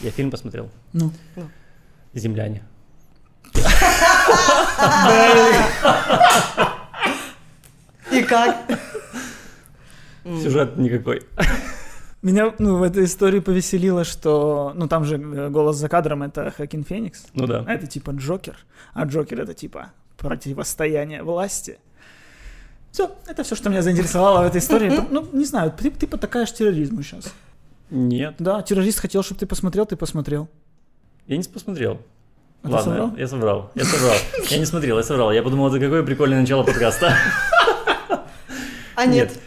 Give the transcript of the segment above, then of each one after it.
Я фильм посмотрел. Ну. «Земляне». И как? Сюжет никакой. Меня ну, в этой истории повеселило, что ну там же э, голос за кадром это Хакин Феникс. Ну да. А это типа Джокер. А Джокер это типа противостояние власти. Все, это все, что меня заинтересовало в этой истории. Ну, не знаю, ты, ты потакаешь терроризму сейчас. Нет, Да, террорист хотел, чтобы ты посмотрел, ты посмотрел. я не посмотрел. А ты Ладно, соврал? я соврал. Я соврал. Я не смотрел, я соврал. Я подумал, это какое прикольное начало подкаста. А нет,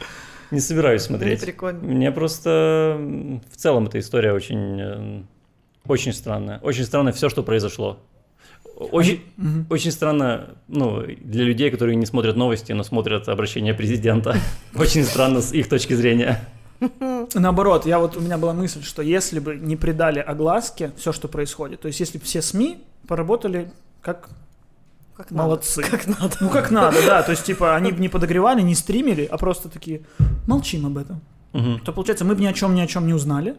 Не собираюсь не смотреть. прикольно. Мне просто в целом эта история очень, э, очень странная. Очень странно все, что произошло. Очень, очень странно, ну, для людей, которые не смотрят новости, но смотрят обращение президента. Очень странно с их точки зрения. Наоборот, я вот у меня была мысль, что если бы не придали огласке все, что происходит, то есть если бы все СМИ поработали как Как надо. молодцы. Как надо. Ну как надо, да. То есть, типа, они бы не подогревали, не стримили, а просто такие молчим об этом. Мгм. То получается, мы бы ни о чем ни о чем не узнали.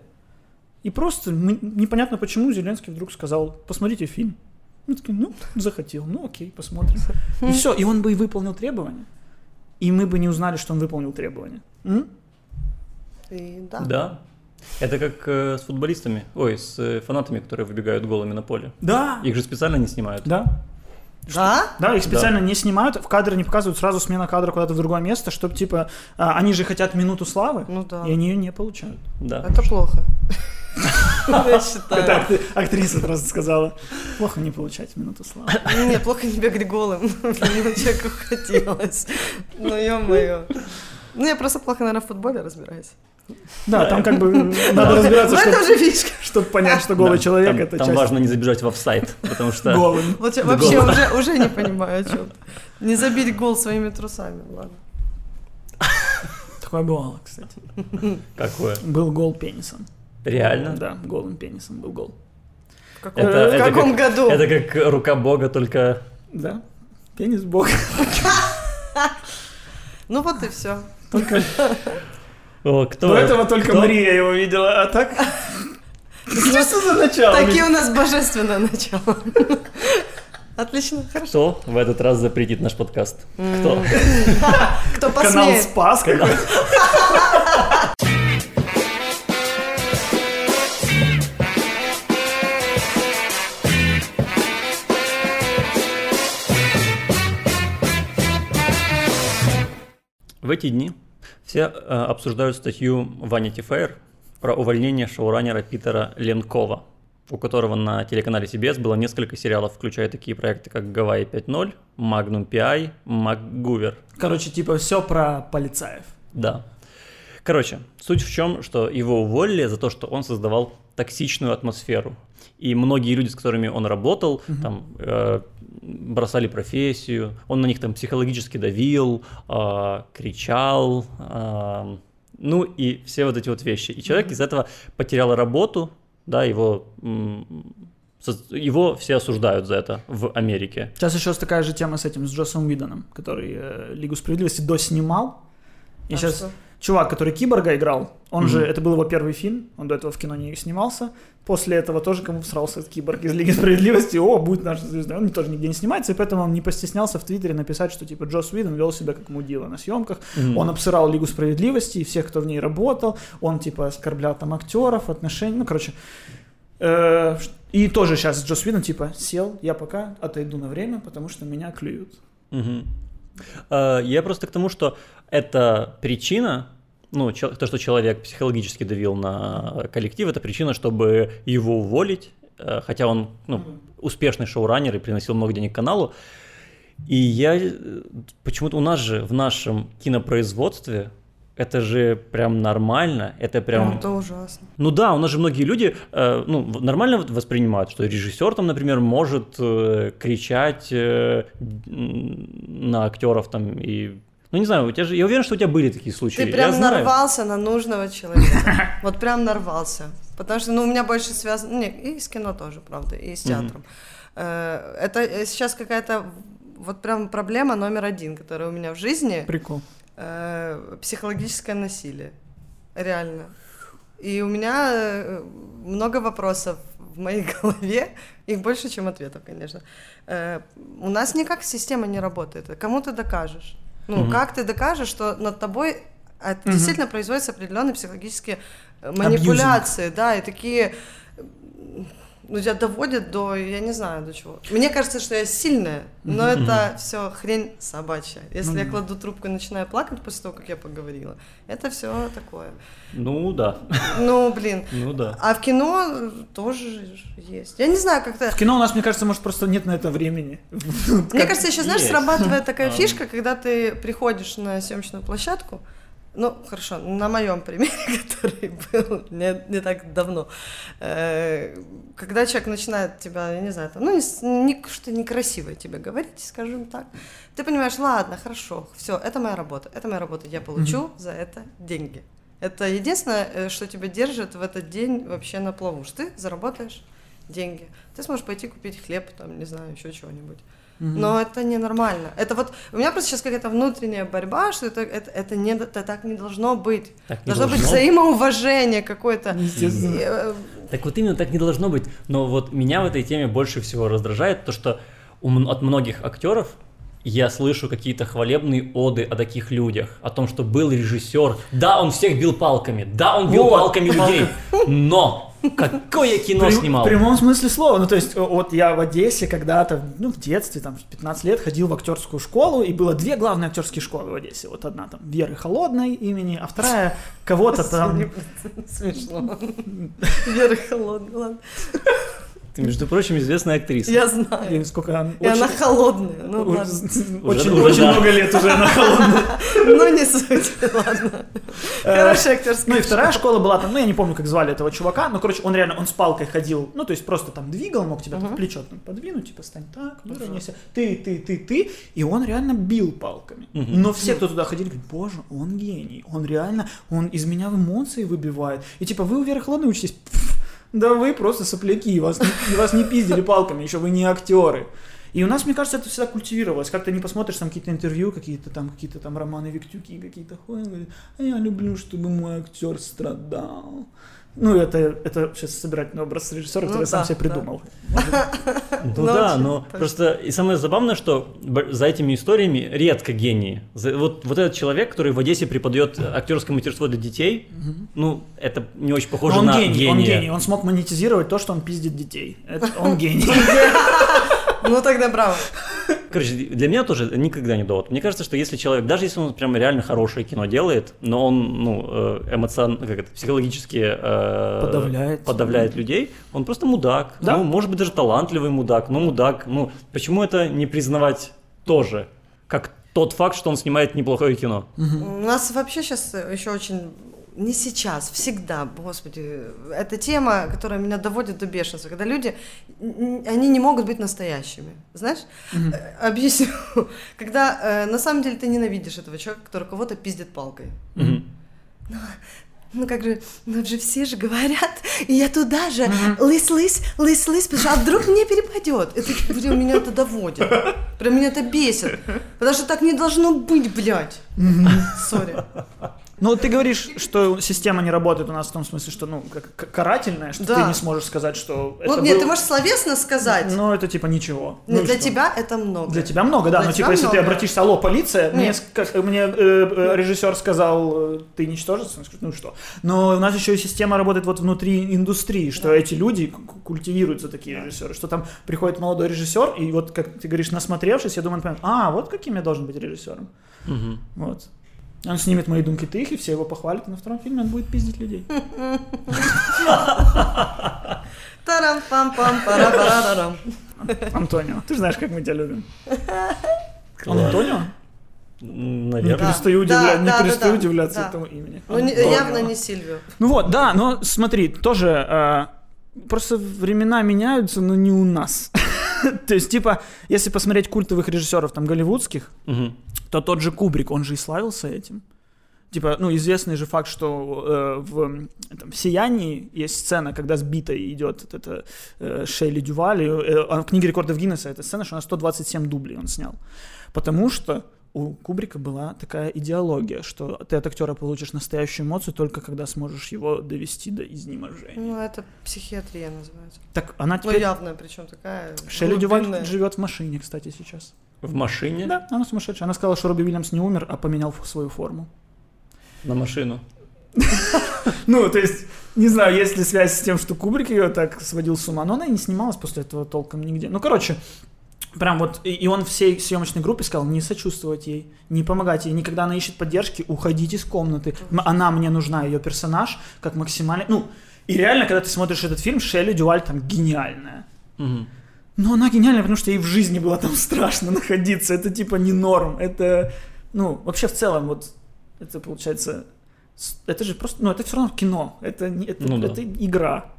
И просто мы, непонятно почему Зеленский вдруг сказал: посмотрите фильм. Мы такие, ну, захотел, ну окей, посмотрим. И все, и он бы и выполнил требования. И мы бы не узнали, что он выполнил требования. М? И да. Да. Это как э, с футболистами, ой, с э, фанатами, которые выбегают голыми на поле. Да. Их же специально не снимают. Да. Да? Да, их специально не снимают, в кадр не показывают, сразу смена кадра куда-то в другое место, чтобы, типа, а, они же хотят минуту славы, Ну да. и они ее не получают. Да. Это плохо. Я Это актриса просто сказала, плохо не получать минуту славы. Не, плохо не бегать голым. Человеку хотелось. Ну, ё-моё. Ну, я просто плохо, наверное, в футболе разбираюсь. Да, там как бы надо разбираться, Ну, это чтобы понять, что голый человек там, это там часть важно не забежать в офсайт, потому что... голым. Вообще уже, уже не понимаю, о чем. Не забить гол своими трусами, ладно. Такое бывало, кстати. Какое? Был гол пенисом. Реально? Да, голым пенисом был гол. В каком, Это, в это каком как, году? Это как рука Бога, только... Да, пенис бог. Ну вот и все. Только О, кто? до этого только кто? Мария его видела, а так... Что за начало? Такие у нас божественное начало. Отлично, хорошо. Кто в этот раз запретит наш подкаст? Кто? Кто Канал посмеет? Спас какой-то. В эти дни все э, обсуждают статью Vanity Fair про увольнение шоураннера Питера Ленкова, у которого на телеканале CBS было несколько сериалов, включая такие проекты, как «Гавайи 5.0», «Magnum P.I., «МакГувер». Короче, типа все про полицаев. Да. Короче, суть в чем, что его уволили за то, что он создавал токсичную атмосферу. И многие люди, с которыми он работал, там э, бросали профессию, он на них там психологически давил, э, кричал, э, ну и все вот эти вот вещи. И человек из этого потерял работу, да, его м, его все осуждают за это в Америке. Сейчас еще такая же тема с этим, с Джоссом Уидоном, который э, Лигу Справедливости доснимал. И А сейчас что? Чувак, который Киборга играл, он Мгм. же, это был его первый фильм, он до этого в кино не снимался. После этого тоже кому всрался этот Киборг из Лиги Справедливости, о, будет наша звезда. Он тоже нигде не снимается, и поэтому он не постеснялся в Твиттере написать, что типа Джосс Уидон вел себя как мудила на съемках. Мгм. Он обсырал Лигу Справедливости и всех, кто в ней работал. Он типа оскорблял там актеров, отношения, ну короче. Э, И тоже сейчас Джосс Уидон типа сел, я пока отойду на время, потому что меня клюют. Э, Я просто к тому, что это причина, ну, то, что человек психологически давил на коллектив, это причина, чтобы его уволить, э, хотя он ну, успешный шоураннер и приносил много денег каналу. И я э, почему-то у нас же в нашем кинопроизводстве это же прям нормально, это прям... Это ужасно. Ну да, у нас же многие люди э, ну, нормально воспринимают, что режиссер там, например, может э, кричать э, на актеров там и. Ну не знаю, у тебя же. Я уверен, что у тебя были такие случаи. Ты Я прям знаю. нарвался на нужного человека. Вот прям нарвался. Потому что, ну, у меня больше связано, ну, не, и с кино тоже, правда, и с театром. Э, Это э, сейчас какая-то вот прям проблема номер один, которая у меня в жизни. Прикол. Э, Психологическое насилие. Реально. И у меня много вопросов в моей голове, их больше, чем ответов, конечно. У нас никак система не работает. Кому ты докажешь? Ну, Мгм. как ты докажешь, что над тобой а, Мгм. действительно производятся определенные психологические э, манипуляции, да, и такие ну, тебя доводят до, я не знаю, до чего. Мне кажется, что я сильная, но это все хрень собачья. Если Ну я кладу трубку и начинаю плакать после того, как я поговорила, это все такое. Ну да, Ну, блин. ну да. А в кино тоже есть. Я не знаю, как-то... В кино у нас, мне кажется, может, просто нет на это времени. Мне кажется, еще, знаешь, срабатывает такая А. фишка, когда ты приходишь на съемочную площадку, ну, хорошо, на моем примере, который был не, не так давно, э, когда человек начинает тебя, я не знаю, там, ну, не, не, что некрасивое тебе говорить, скажем так, ты понимаешь, ладно, хорошо, все, это моя работа, это моя работа, я получу за это деньги. Это единственное, э, что тебя держит в этот день вообще на плаву, что ты заработаешь деньги. Ты сможешь пойти купить хлеб, там, не знаю, еще чего-нибудь. Но это ненормально. Это вот у меня просто сейчас какая-то внутренняя борьба, что это, это, это, не, это так не должно быть. Так не должно, быть должно. взаимоуважение какое-то. Естественно. И, э, Так вот именно так не должно быть. Но вот меня в этой теме больше всего раздражает то, что у от многих актеров я слышу какие-то хвалебные оды о таких людях, о том, что был режиссер, да, он всех бил палками, да, он бил Вот, палками людей, но какое кино При- снимал? В прямом смысле слова. Ну, то есть, вот я в Одессе когда-то, ну, в детстве, там, в 15 лет ходил в актерскую школу, и было две главные актерские школы в Одессе. Вот одна там Веры Холодной имени, а вторая кого-то там... Смешно. Вера холодная, ладно. Ты, между прочим, известная актриса. Я знаю. И сколько она... И она очень- холодная. Ну, Уже- ладно. Очень, уже очень да. много лет уже она холодная. Ну, не суть. Ладно. Хорошая актерская Ну и вторая школа была там, ну я не помню, как звали этого чувака, но, короче, он реально, он с палкой ходил, ну то есть просто там двигал, мог тебя там в плечо подвинуть, типа стань так, выровняйся, ты, ты, ты, ты, и он реально бил палками. Но все, кто туда ходили, говорят, боже, он гений, он реально, он из меня эмоции выбивает. И типа, вы у Веры Холодной учитесь? Да вы просто сопляки, вас, не- вас не пиздили палками, еще вы не актеры. И у нас, мне кажется, это всегда культивировалось. Как ты не посмотришь там какие-то интервью, какие-то там, какие-то там романы Виктюки, какие-то хуй, а я люблю, чтобы мой актер страдал. Ну, это, это сейчас собирательный образ режиссера, Ну который я сам да, себе придумал. Ну Ну, да, но просто и самое забавное, что за этими историями редко гении. Вот, вот этот человек, который в Одессе преподает актерское мастерство для детей, ну, это не очень похоже на гений, гения. он гений, он смог монетизировать то, что он пиздит детей. Это он гений. Ну, тогда браво. Короче, для меня тоже никогда не довод. Мне кажется, что если человек, даже если он прям реально хорошее кино делает, но он, ну, э, эмоционально, как это, психологически э, Подавляет. подавляет людей, он просто мудак. Да. Ну, может быть, даже талантливый мудак, но мудак. Ну, почему это не признавать тоже? Как тот факт, что он снимает неплохое кино. У нас вообще сейчас еще очень не сейчас, всегда, господи, это тема, которая меня доводит до бешенства, когда люди, они не могут быть настоящими, знаешь? Э, Объясню. Когда э, на самом деле ты ненавидишь этого человека, который кого-то пиздит палкой. Мгм. Ну как же, ну же все же говорят, и я туда же, лыс-лыс, лыс-лыс, потому что а вдруг мне перепадет. Это прям меня это доводит. Прям меня это бесит. Потому что так не должно быть, блядь. Сори. Ну, ты говоришь, что система не работает у нас в том смысле, что, ну, как карательная, что Да. ты не сможешь сказать, что Ну, это нет, был- ты можешь словесно сказать. Ну, это типа ничего. но Ну для что? тебя это много. Для тебя много, да, Для но тебя типа если ты много. обратишься, алло, полиция, мне, Нет. с- как, мне э, э, режиссер сказал, э, ты ничтожество, ну что. Но у нас еще и система работает вот внутри индустрии, что эти люди культивируются такие режиссеры, что там приходит молодой режиссер, и вот, как ты говоришь, насмотревшись, я думаю, например, а, вот каким я должен быть режиссером. Мгм. Вот. Он снимет мои думки ты их, и все его похвалят, и на втором фильме он будет пиздить людей. тарам пам пам пара парарам Антонио, ты знаешь, как мы тебя любим. Антонио? М, Не Наверное. перестаю, Да, удивля- не да, да, перестаю да, удивляться да. этому имени. Ну, не- явно не Сильвио. Ну вот, да, но смотри, тоже э, просто времена меняются, но не у нас. То есть, типа, если посмотреть культовых режиссеров там голливудских, то тот же Кубрик, он же и славился этим. Типа, ну, известный же факт, что э, в, там, в «Сиянии» есть сцена, когда сбитой идет эта э, Шейли Дюваль, и, э, а в книге рекордов Гиннесса эта сцена, что она 127 дублей он снял. Потому что у Кубрика была такая идеология, что ты от актера получишь настоящую эмоцию только когда сможешь его довести до изнеможения. Ну, это психиатрия называется. Так она Ну, теперь... явная, причем такая. Шелли Дюваль живет в машине, кстати, сейчас. В машине? Да, она сумасшедшая. Она сказала, что Робби Уильямс не умер, а поменял свою форму. На машину. Ну, то есть, не знаю, есть ли связь с тем, что Кубрик ее так сводил с ума, но она и не снималась после этого толком нигде. Ну, короче, прям вот, и, и он всей съемочной группе сказал, не сочувствовать ей, не помогать ей, никогда она ищет поддержки, уходить из комнаты. Она мне нужна, ее персонаж, как максимально... Ну, и реально, когда ты смотришь этот фильм, Шелли Дюваль там гениальная. Мгм. Но она гениальная, потому что ей в жизни было там страшно находиться. Это типа не норм. Это, ну, вообще в целом вот, это получается, это же просто, ну, это все равно кино. Это, это, Ну да. это игра.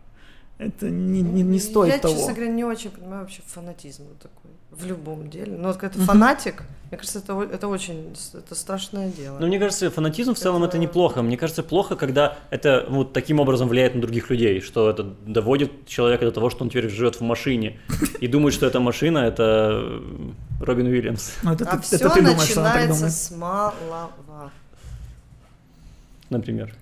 Это не, не, не стоит Я, того. честно говоря, не очень понимаю вообще фанатизм вот такой в любом деле. Но вот когда ты фанатик, мне кажется, это, это очень это страшное дело. Ну, мне кажется, фанатизм в целом это Это- неплохо. Мне кажется, плохо, когда это вот таким образом влияет на других людей, что это доводит человека до того, что он теперь живет в машине и думает, что эта машина это э, Робин Уильямс, Ну, это, а все начинается с малого. например.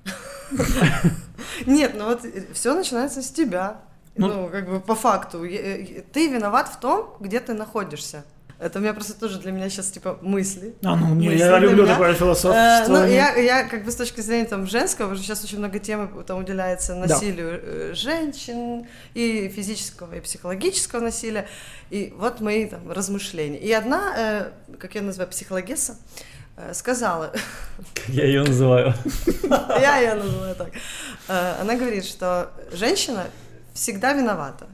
Нет, ну вот все начинается с тебя. Ну- Ну, как бы по факту. Э, Ты виноват в том, где ты находишься. Это у меня просто тоже для меня сейчас типа мысли. А, ну, не, мысли я люблю меня. такое Э, философство. ну, я, я как бы с точки зрения там женского, уже сейчас очень много темы там уделяется насилию э, женщин и физического, и психологического насилия. И вот мои там размышления. И одна, э, как я называю, психологесса, э, сказала, Я ее называю. я ее называю так, Э, она говорит, что женщина всегда виновата.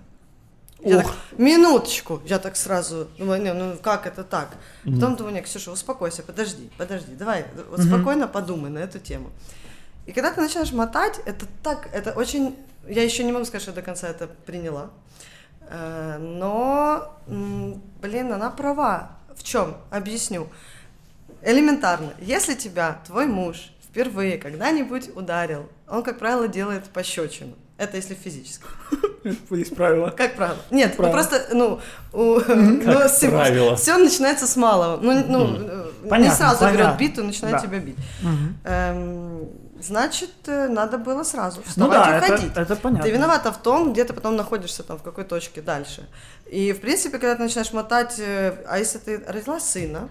Я Ох. так, минуточку, я так сразу думаю, не, ну как это так? Потом думаю, не, Ксюша, успокойся, подожди, подожди, давай, вот Мгм. спокойно подумай на эту тему. И когда ты начинаешь мотать, это так, это очень, я еще не могу сказать, что до конца это приняла, Э, но, блин, она права. В чем? Объясню. Элементарно. Если тебя твой муж впервые когда-нибудь ударил, он, как правило, делает пощечину. Это если физически. Есть правило. Как правило. Нет, ну Правило. просто, ну, у- ну, правило. все начинается с малого. Ну, ну э, не Понятно, сразу берет понятно. биту и начинает Да. тебя бить. Мгм. Эм, значит, э, надо было сразу Ну вставать да, и это, уходить. это понятно. Ты виновата в том, где ты потом находишься, там, в какой точке дальше. И, в принципе, когда ты начинаешь мотать, э, а если ты родила сына,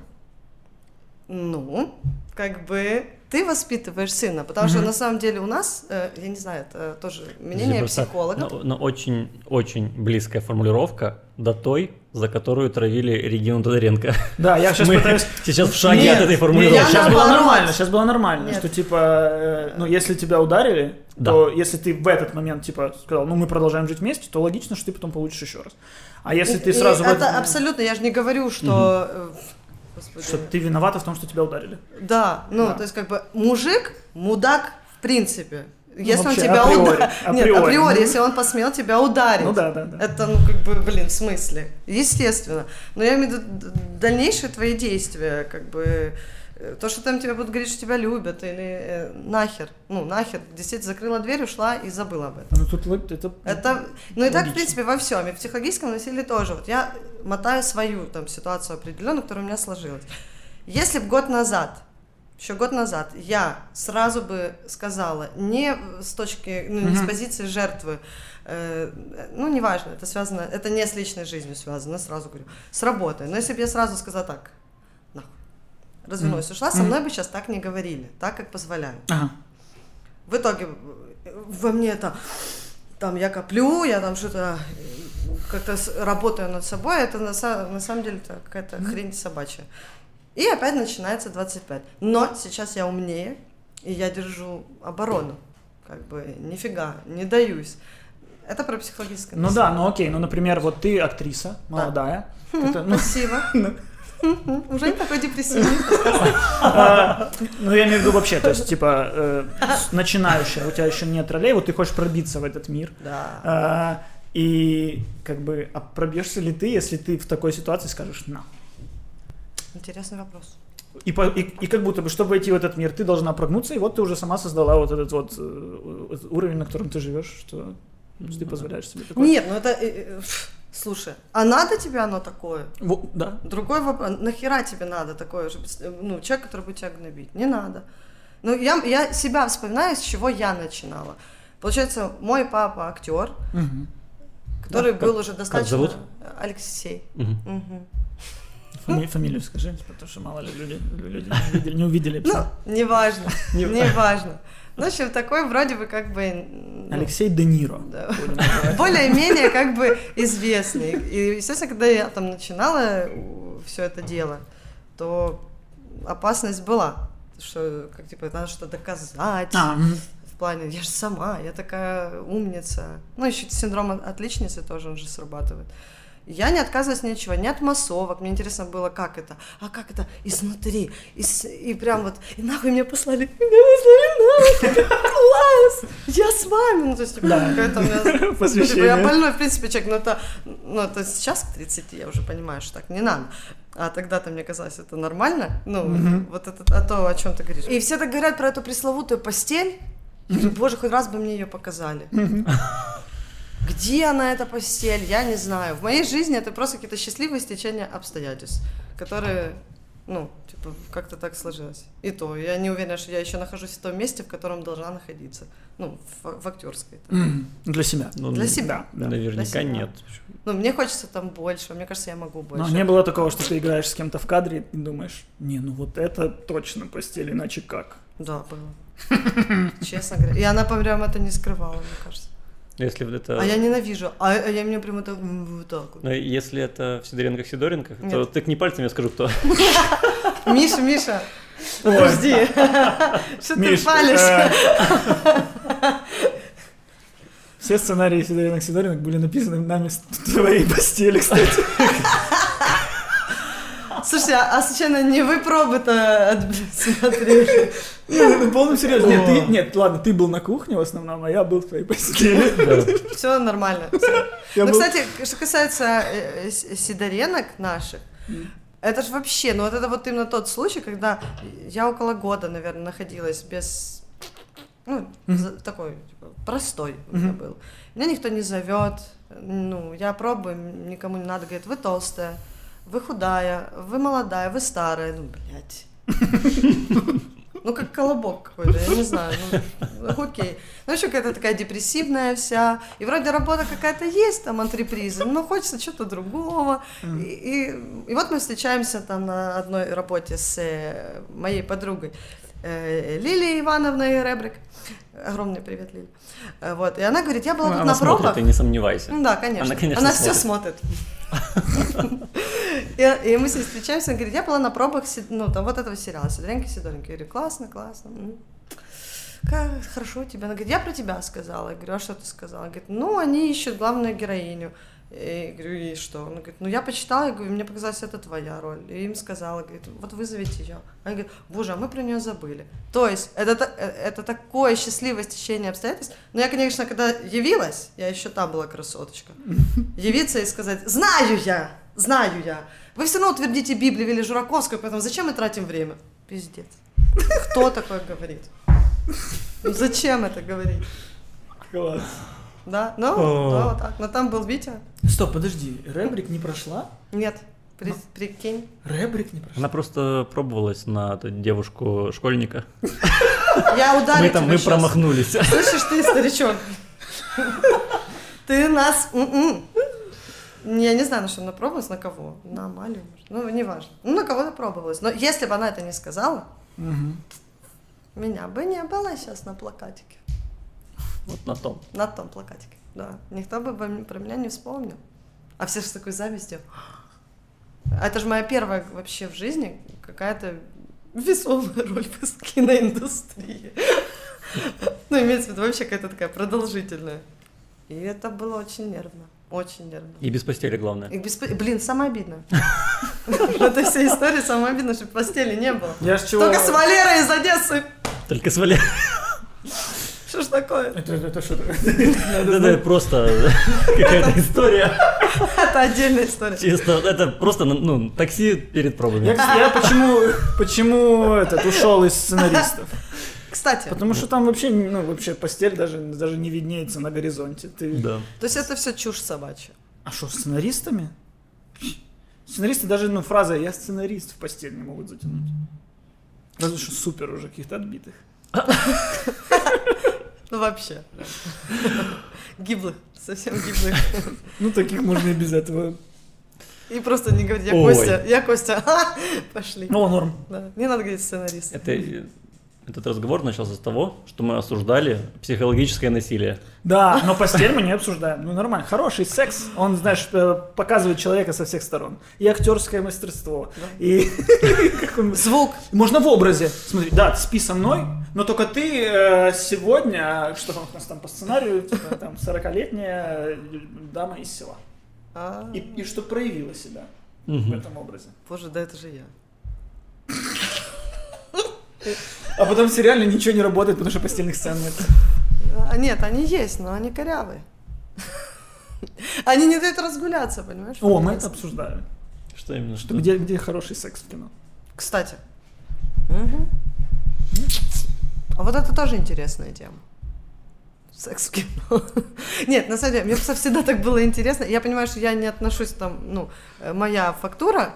ну, как бы ты воспитываешь сына, потому что Мгм. на самом деле у нас, э, я не знаю, это тоже мнение Просто, психолога. Но, но очень, очень близкая формулировка до той, за которую травили Регину Тодоренко. Да, я сейчас Мы пытаюсь... сейчас в шаге Нет, от этой формулировки. Сейчас было нормально, сейчас было нормально, Нет. что типа, э, ну, если тебя ударили, Да. то если ты в этот момент, типа, сказал, ну, мы продолжаем жить вместе, то логично, что ты потом получишь еще раз. А если ты И сразу в это этот момент- абсолютно, я же не говорю, что... э, господи. что ты виновата в том, что тебя ударили. Да, ну, Да. то есть, как бы, мужик, мудак, в принципе. Если он вообще, тебя априори, ударил... Нет, априори. априори, Ну. если он посмел тебя ударить. Ну да, да, да. Это, ну, как бы, блин, в смысле? Естественно. Но я имею в виду дальнейшие твои действия, как бы, то, что там тебе будут говорить, что тебя любят, или э, нахер, ну, нахер, действительно, закрыла дверь, ушла и забыла об этом. Ну тут это... Это, ну и так, в принципе, во всем. И в психологическом насилии тоже. Вот я мотаю свою там ситуацию определенную, которая у меня сложилась. Если бы год назад, еще год назад, я сразу бы сказала, не с точки, ну, не с Мгм. позиции жертвы, э, ну, неважно, это связано, это не с личной жизнью связано, сразу говорю, с работой. Но если бы я сразу сказала так, развернулась, ушла, со мной бы сейчас так не говорили, так, как позволяют. Ага. В итоге во мне это там я коплю, я там что-то как-то работаю над собой, это на, на самом деле какая-то хрень собачья. И опять начинается 25. Но сейчас я умнее, и я держу оборону. Как бы нифига, не даюсь. Это про психологическое Ну да, ну окей, ну, например, вот ты актриса, молодая. Это, ну, Спасибо. Уже не такой депрессивный. ну, я имею в виду вообще, то есть, типа, э, начинающая, у тебя еще нет ролей, вот ты хочешь пробиться в этот мир. Да. А, и как бы, а пробьешься ли ты, если ты в такой ситуации скажешь «на»? Интересный вопрос. И, по- и, и как будто бы, чтобы войти в этот мир, ты должна прогнуться, и вот ты уже сама создала вот этот вот э, этот уровень, на котором ты живешь, что ты позволяешь себе такое. Нет, ну это... Слушай, а надо тебе оно такое? Во- да. Другой вопрос, нахера тебе надо такое же, ну, человек, который будет тебя гнобить? Не надо. Ну, я, я себя вспоминаю, с чего я начинала. Получается, мой папа актер, Мгм. который Да, был как- уже достаточно... зовут? Алексей. Мгм. Мгм. Фами- фамилию скажи, потому что мало ли люди, люди не увидели, не увидели. Ну, неважно, Не- неважно. Ну, в общем, такой вроде бы как бы... ну, Алексей Де Ниро. Да. более-менее как бы известный. И, естественно, когда я там начинала все это дело, то опасность была, что как типа надо что-то доказать. А. В плане, я же сама, я такая умница. Ну, еще синдром от- отличницы тоже он же срабатывает. Я не отказываюсь ни от чего, ни от массовок. Мне интересно было, как это. А как это изнутри? И, с- и прям вот, и нахуй меня послали. Меня послали нахуй. Класс! Я с вами. Ну, то есть, типа, Да. какое-то у меня... Ну, типа, Посвящение. я больной, в принципе, человек, но это, ну, это сейчас к 30 я уже понимаю, что так не надо. А тогда-то мне казалось, это нормально. Ну, Мгм. вот это а то, о чем ты говоришь. И все так говорят про эту пресловутую постель. Боже, хоть раз бы мне ее показали. Где она, эта постель, я не знаю. В моей жизни это просто какие-то счастливые стечения обстоятельств, которые, ну, типа, как-то так сложилось. И то, я не уверена, что я еще нахожусь в том месте, в котором должна находиться. Ну, в, в актерской. М, Для себя. Ну, Для себя. Да, да. Наверняка Для себя. нет. Ну, мне хочется там больше, мне кажется, я могу больше. Но не было такого, что ты играешь с кем-то в кадре и думаешь, не, ну вот это точно постель, иначе как? Да, было. Честно говоря. И она прям это не скрывала, мне кажется. Если вот это... А я ненавижу. А, а я мне прям это вот так вот. Но если это в Сидоренках Сидоренках, то Нет. тыкни пальцем, я скажу, кто. Миша, Миша, подожди. Что ты палишь? э, Все сценарии Сидоринок были написаны нами с твоей постели, кстати. Слушай, а а случайно не вы пробы-то от- смотрели? Не, ну, полном серьезе. Нет, ты, нет, ладно, ты был на кухне в основном, а я был в твоей постели. Все нормально. Ну, кстати, что касается э, с- сидоренок наших, это же вообще, ну вот это вот именно тот случай, когда я около года, наверное, находилась без, ну, за- такой, типа, простой у меня был. Меня никто не зовет, ну, я пробую, никому не надо, говорит, вы толстая, вы худая, вы молодая, вы старая, ну, блядь. Ну, как колобок какой-то, я не знаю, ну, окей. Ну, еще какая-то такая депрессивная вся, и вроде работа какая-то есть, там, антрепризы, но хочется чего-то другого. И, и, и вот мы встречаемся там на одной работе с э, моей подругой э, Лилией Ивановной Ребрик. Огромный привет, Лили. Э, Вот, и она говорит, я была тут Она на смотрит, пробах. ты не сомневайся. Ну Да, конечно. Она, конечно, все смотрит. И, и мы с ней встречаемся, она говорит, я была на пробах, ну, там, вот этого сериала, Сидоренко, Сидоренко. Я говорю, классно, классно. Как хорошо у тебя. Она говорит, я про тебя сказала. Я говорю, а что ты сказала? Она говорит, ну, они ищут главную героиню. И говорю, и что? Она говорит, ну, я почитала, я говорю, мне показалось, это твоя роль. И им сказала, говорит, вот вызовите ее. Она говорит, боже, а мы про нее забыли. То есть, это, э, это такое счастливое стечение обстоятельств. Но я, конечно, когда явилась, я еще там была красоточка, явиться и сказать, знаю я, знаю я. Вы все равно утвердите Библию или Жураковскую, поэтому зачем мы тратим время? Пиздец. Кто такое говорит? Ну, зачем это говорить? Класс. Да, ну, да, вот так. Но там был Витя. Стоп, подожди, Ребрик не прошла? Нет, при- прикинь. Ребрик не прошла? Она просто пробовалась на эту девушку-школьника. Я ударю Мы там, мы промахнулись. Слышишь ты, старичок? Ты нас... м-м. Я не знаю, на что она пробовалась, на кого. На Амалию, может. Ну, неважно. Ну, на кого-то пробовалась. Но если бы она это не сказала, меня бы не было сейчас на плакатике. Вот на том. На том плакатике, да. Никто бы про меня не вспомнил. А все же с такой завистью. А это же моя первая вообще в жизни какая-то весомая роль в киноиндустрии. Ну, имеется в виду вообще какая-то такая продолжительная. И это было очень нервно. Очень нервно. И без постели, главное. И без... Блин, самое обидное. В этой всей истории самое обидное, что постели не было. Я ж чего... Только с Валерой из Одессы. Только с Валерой. Что ж такое? Это, это что такое? Это просто какая-то история. Это отдельная история. Чисто, это просто, ну, такси перед пробами. я почему, почему этот, ушел из сценаристов? Кстати, Потому что там вообще, ну, вообще постель даже, даже не виднеется на горизонте. Ты... Да. то есть это все чушь собачья. А что, с сценаристами? Сценаристы даже, ну, фраза «я сценарист» в постель не могут затянуть. Разве что супер уже каких-то отбитых. Ну, вообще. Гиблых, совсем гиблых. Ну, таких можно и без этого. И просто не говорить, я. Костя, я Костя, пошли. Ну, норм. Не надо говорить сценарист. Это, этот разговор начался с того, что мы осуждали психологическое насилие. Да, но постель мы не обсуждаем. Ну, нормально. Хороший секс, он, знаешь, э, показывает человека со всех сторон. И актерское мастерство. И Звук. Можно в образе. Смотри, да, ты спи со мной, но только ты э, сегодня, что там у нас там по сценарию, типа, там 40-летняя дама из села. А, И, и что проявила себя в этом образе. Боже, да это же я. А потом в сериале ничего не работает, потому что постельных сцен нет. А, нет, они есть, но они корявые. Они не дают разгуляться, понимаешь? О, мы это обсуждали. Что именно? Что где, где хороший секс в кино? Кстати. Мгм. А вот это тоже интересная тема. Секс в кино. Нет, на самом деле, мне просто всегда так было интересно. Я понимаю, что я не отношусь там, ну, э, моя фактура,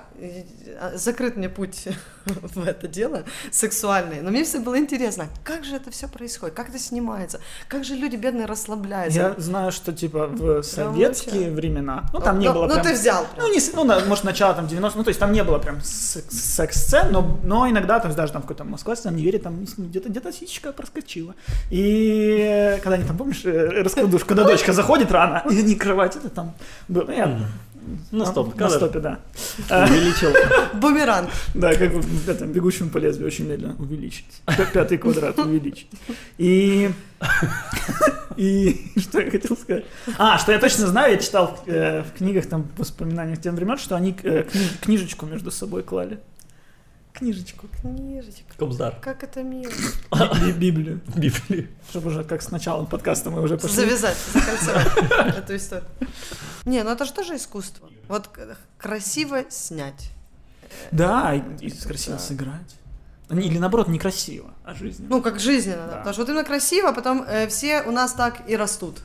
закрыт мне путь в это дело сексуальное. Но мне все было интересно, как же это все происходит, как это снимается, как же люди бедные расслабляются. Я знаю, что типа в советские вообще. времена, ну там не Ну, было ну, прям... ты взял прям. Ну, не, ну, на- может, начало там 90 ну, то есть там не было прям секс- секс-сцен, но, но иногда, там, даже там в какой-то Москва, там не верит, там где-то где сисечка проскочила. И э, когда они там, помнишь, э, раскладушку, когда дочка заходит рано, и они кровать, это там было, ну, я- На стоп, на кадр. стопе, да. А, Увеличил. Бумеранг. Да, как в этом бегущем по лезвию очень медленно увеличить. Пятый квадрат увеличить. И... И что я хотел сказать? А, что я точно знаю, я читал э, в книгах, там, воспоминаниях тем времен, что они э, кни- книжечку между собой клали. Книжечку. Книжечка. Кобзар. Как это мило. Би- Библию. Библию. Чтобы уже как с началом подкаста мы уже пошли. Завязать, закольцевать эту историю. Не, ну это же тоже искусство. Вот красиво снять. Да, и, и красиво сыграть. Или наоборот, некрасиво, а жизненно. Ну, как жизненно, да. Да. Потому что вот именно красиво, потом э, все у нас так и растут.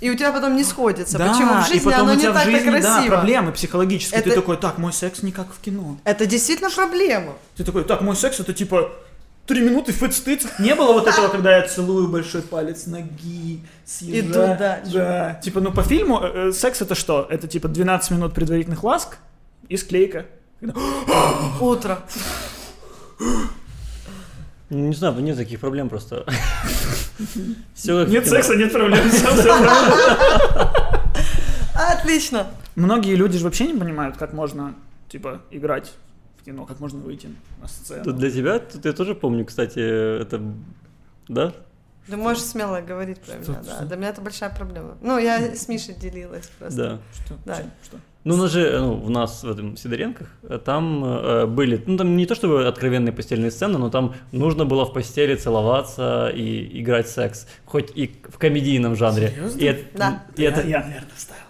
И у тебя потом не сходится. Почему в и жизни потом оно у не тебя в так-то жизни, да, красиво? проблемы психологические. Ты Это- такой, так, мой секс не как в кино. Это действительно проблема. Ты такой, так, мой секс это типа три минуты фэт-стыц. Не было вот этого, когда я целую большой палец ноги, съезжаю. Иду дальше. Да. Типа, ну по фильму э, э, секс это что? Это типа 12 минут предварительных ласк и склейка. Утро. Не знаю, нет таких проблем просто. Нет секса, нет проблем. Отлично. Многие люди же вообще не понимают, как можно, типа, играть в кино, как можно выйти на сцену. Для тебя, тут я тоже помню, кстати, это... Да? Ты можешь смело говорить про меня, да. Для меня это большая проблема. Ну, я с Мишей делилась просто. Да. Что? Да. Что? Ну, у нас же, ну, у нас в этом Сидоренках, э, там э, были, ну, там не то чтобы откровенные постельные сцены, но там нужно было в постели целоваться и играть секс, хоть и в комедийном жанре. Серьезно? И, это- Да. и, это, Я, я, наверное, вставил.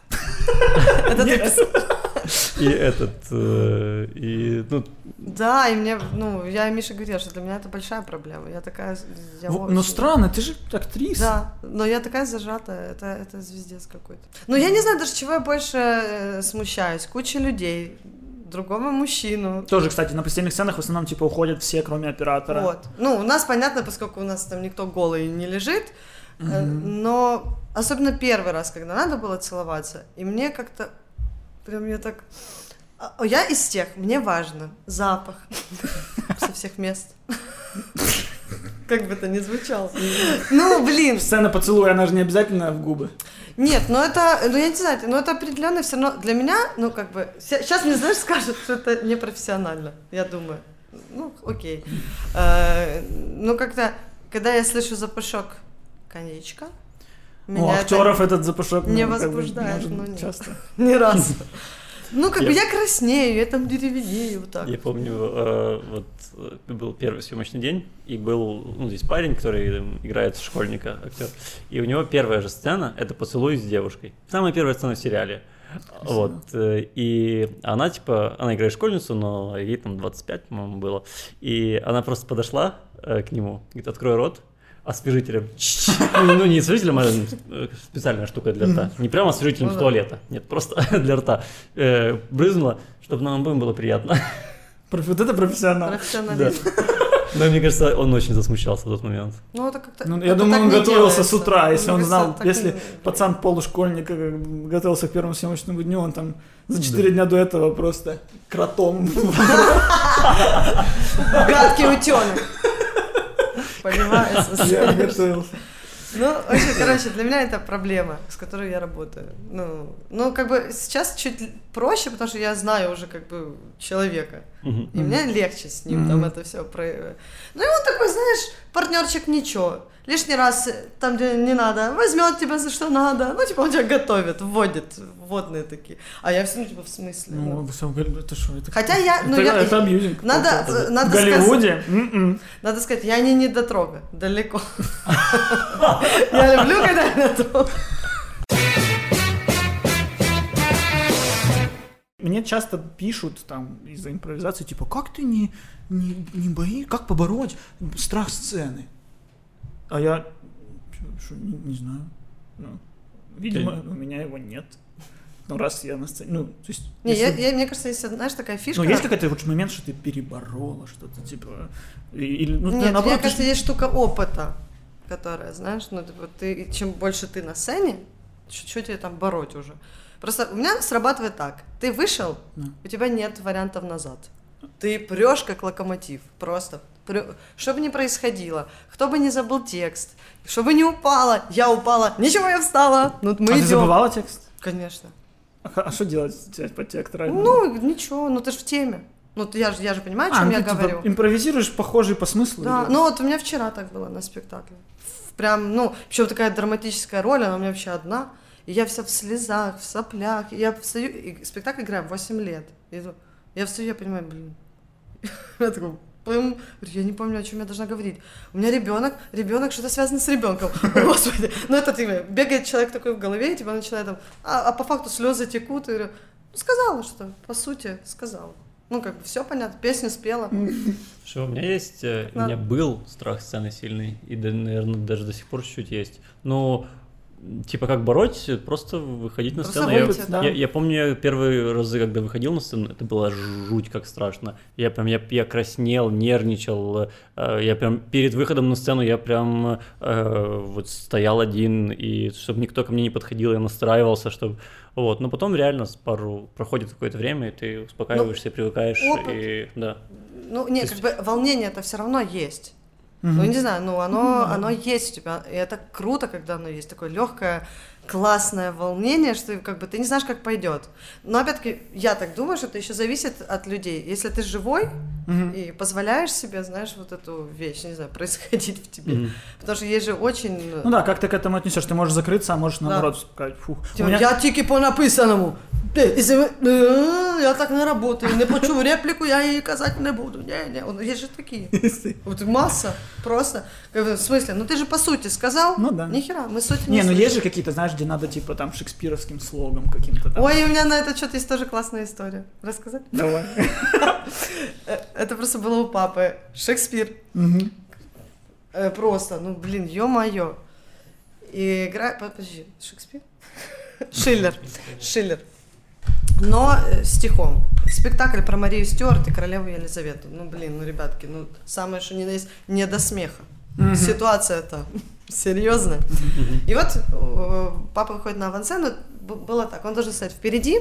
Это ты. И этот, э, и, ну, Да, и мне, ну, я и Мише говорила, что для меня это большая проблема. Я такая... Я Ну, очень- ну странно, ты же актриса. Да, но я такая зажатая, это, это звездец какой-то. Ну, я не знаю даже, чего я больше э, смущаюсь. Куча людей, другого мужчину. Тоже, кстати, на постельных сценах в основном типа уходят все, кроме оператора. Вот. Ну, у нас понятно, поскольку у нас там никто голый не лежит, э, но особенно первый раз, когда надо было целоваться, и мне как-то прям я так... А, Я из тех, мне важно запах со всех мест. Как бы это ни звучало. Ну, блин, Сцена поцелуя, она же не обязательно в губы. Нет, ну это, ну я не знаю, но это определенно все равно для меня, ну как бы, сейчас мне, знаешь, скажут, что это непрофессионально, я думаю. Ну, окей. Э, Ну, как-то, когда я слышу запашок коньячка, меня это актеров этот запашок не ну, как бы, возбуждает, ну, нет. часто. ни разу. Ну, как бы Я- я краснею, я там деревенею вот так. Я помню, э, вот э, был первый съемочный день, и был, ну, здесь парень, который там, играет школьника, актер, и у него первая же сцена — это поцелуй с девушкой. Самая первая сцена в сериале. Вот, э, и она, типа, она играет школьницу, но ей там 25, по-моему, было, и она просто подошла э, к нему, говорит, открой рот, освежителем. Ну, ну, не освежителем, а э, специальная штука для рта. Не прямо освежителем Ну с да. туалета. Нет, просто для рта. Э, Брызнула, чтобы нам обоим было приятно. Вот это профессионал. Да. Профессионализм. Но мне кажется, он очень засмущался в тот момент. Ну, это как-то... Ну, это я думаю, так он готовился с делается. утра, если Мне он кажется, знал, так если пацан полушкольник готовился к первому съемочному дню, он там за 4 дня до этого просто кротом. Гадкий утенок. Понимаешь? Я готовился. Ну, очень, короче, для меня это проблема, с которой я работаю. Ну, ну, как бы сейчас чуть проще, потому что я знаю уже как бы человека. И мне легче с ним там это все про... Ну и он такой, знаешь, партнерчик ничего. Лишний раз э, там, где не надо, возьмет тебя за что надо. Ну, типа, он тебя готовит, вводит, вводные такие. А я все, ну, типа, в смысле? Ну, ну. всё, это что? Это, Хотя я, ну, это, я, это абьюзинг. надо, какой-то. надо В сказать- Голливуде? М-м. Надо сказать, я не недотрога, далеко. Я люблю, когда я недотрога. Мне часто пишут там из-за импровизации, типа, как ты не, не, не боишься, как побороть страх сцены? А я что, не, не знаю. Ну, видимо, у меня его нет. Ну, раз я на сцене. Ну, то есть. Не, я, если- я- мне кажется, есть, знаешь, такая фишка. ну, есть какой-то вот момент, что ты переборола что-то, типа. Или, ну, Нет, наоборот, мне ты кажется, ж- есть штука опыта, которая, знаешь, ну, типа, ты, чем больше ты на сцене, что тебе там бороть уже. Просто у меня срабатывает так. Ты вышел, Да. у тебя нет вариантов назад. Ты прешь как локомотив, просто. Что бы ни происходило, кто бы ни забыл текст, чтобы не упала, я упала, ничего, я встала, ну мы а ты идем. забывала текст? Конечно. А, а что делать взять по текст реально? Ну, ничего, ну ты же в теме. Ну, ты- я же, я же понимаю, о а, чем ну, я ты, типа, говорю. импровизируешь похожий по смыслу? Да, или- ну вот у меня вчера так было на спектакле. Прям, ну, причем такая драматическая роль, она у меня вообще одна. И я вся в слезах, в соплях. И я встаю, и спектакль играем 8 лет. И я- я встаю, я понимаю, блин. Я такой, пым. Я не помню, о чем я должна говорить. У меня ребенок, ребенок, что-то связано с ребенком. Господи. Ну, это типа, бегает человек такой в голове, и типа начинает там, а, а по факту слезы текут. И говорю, ну, сказала что, по сути, сказала. Ну, как бы все понятно, песню спела. Что, у меня есть, э, у меня был страх сцены сильный, и, наверное, даже до сих пор чуть-чуть есть. Но, типа, как бороть, просто выходить на Просто сцену. Я, выйти, да. я, я помню первые разы, когда выходил на сцену, это было жуть как страшно. Я прям, я, я краснел, нервничал, э, я прям перед выходом на сцену я прям э, вот стоял один, и чтобы никто ко мне не подходил, я настраивался, чтобы... Вот, но потом реально с пару проходит какое-то время, и ты успокаиваешься, привыкаешь, опыт. и да. Ну, нет, То как бы волнение это все равно есть. Ну, не знаю, ну оно, оно есть у тебя. И это круто, когда оно есть. Такое легкое, классное волнение, что ты, как бы ты не знаешь, как пойдет. Но опять-таки, я так думаю, что это еще зависит от людей. Если ты живой Мгм. и позволяешь себе, знаешь, вот эту вещь, не знаю, происходить в тебе. Мгм. Потому что есть же очень. Ну да, как ты к этому отнесешь? Ты можешь закрыться, а можешь Да. наоборот сказать, фух. У Типа, меня- Я тільки по написаному. Ти, якщо ви- Е, Я так не работаю. Не почув репліку, я її казати не буду. Ні, ні. Он- Є же такі. Вот масса. Просто. Как бы, В смысле? Ну ты же по сути сказал. Ну да. Нихера, мы суть не Не, ну слышим. есть же какие-то, знаешь, где надо типа там шекспировским слогом каким-то там. Ой, у меня на этот счет есть тоже классная история. Рассказать? Давай. Это просто было у папы. Шекспир. Э, Просто, ну блин, ё-моё. И играет... Подожди, Шекспир? Шиллер. Шиллер. Но э, стихом. Спектакль про Марию Стюарт и королеву Елизавету. Ну, блин, ну, ребятки, ну, самое, что ни на есть, не до смеха. Мгм. Ситуация-то серьезная. И вот э, папа выходит на авансцену, было так, он должен стоять впереди,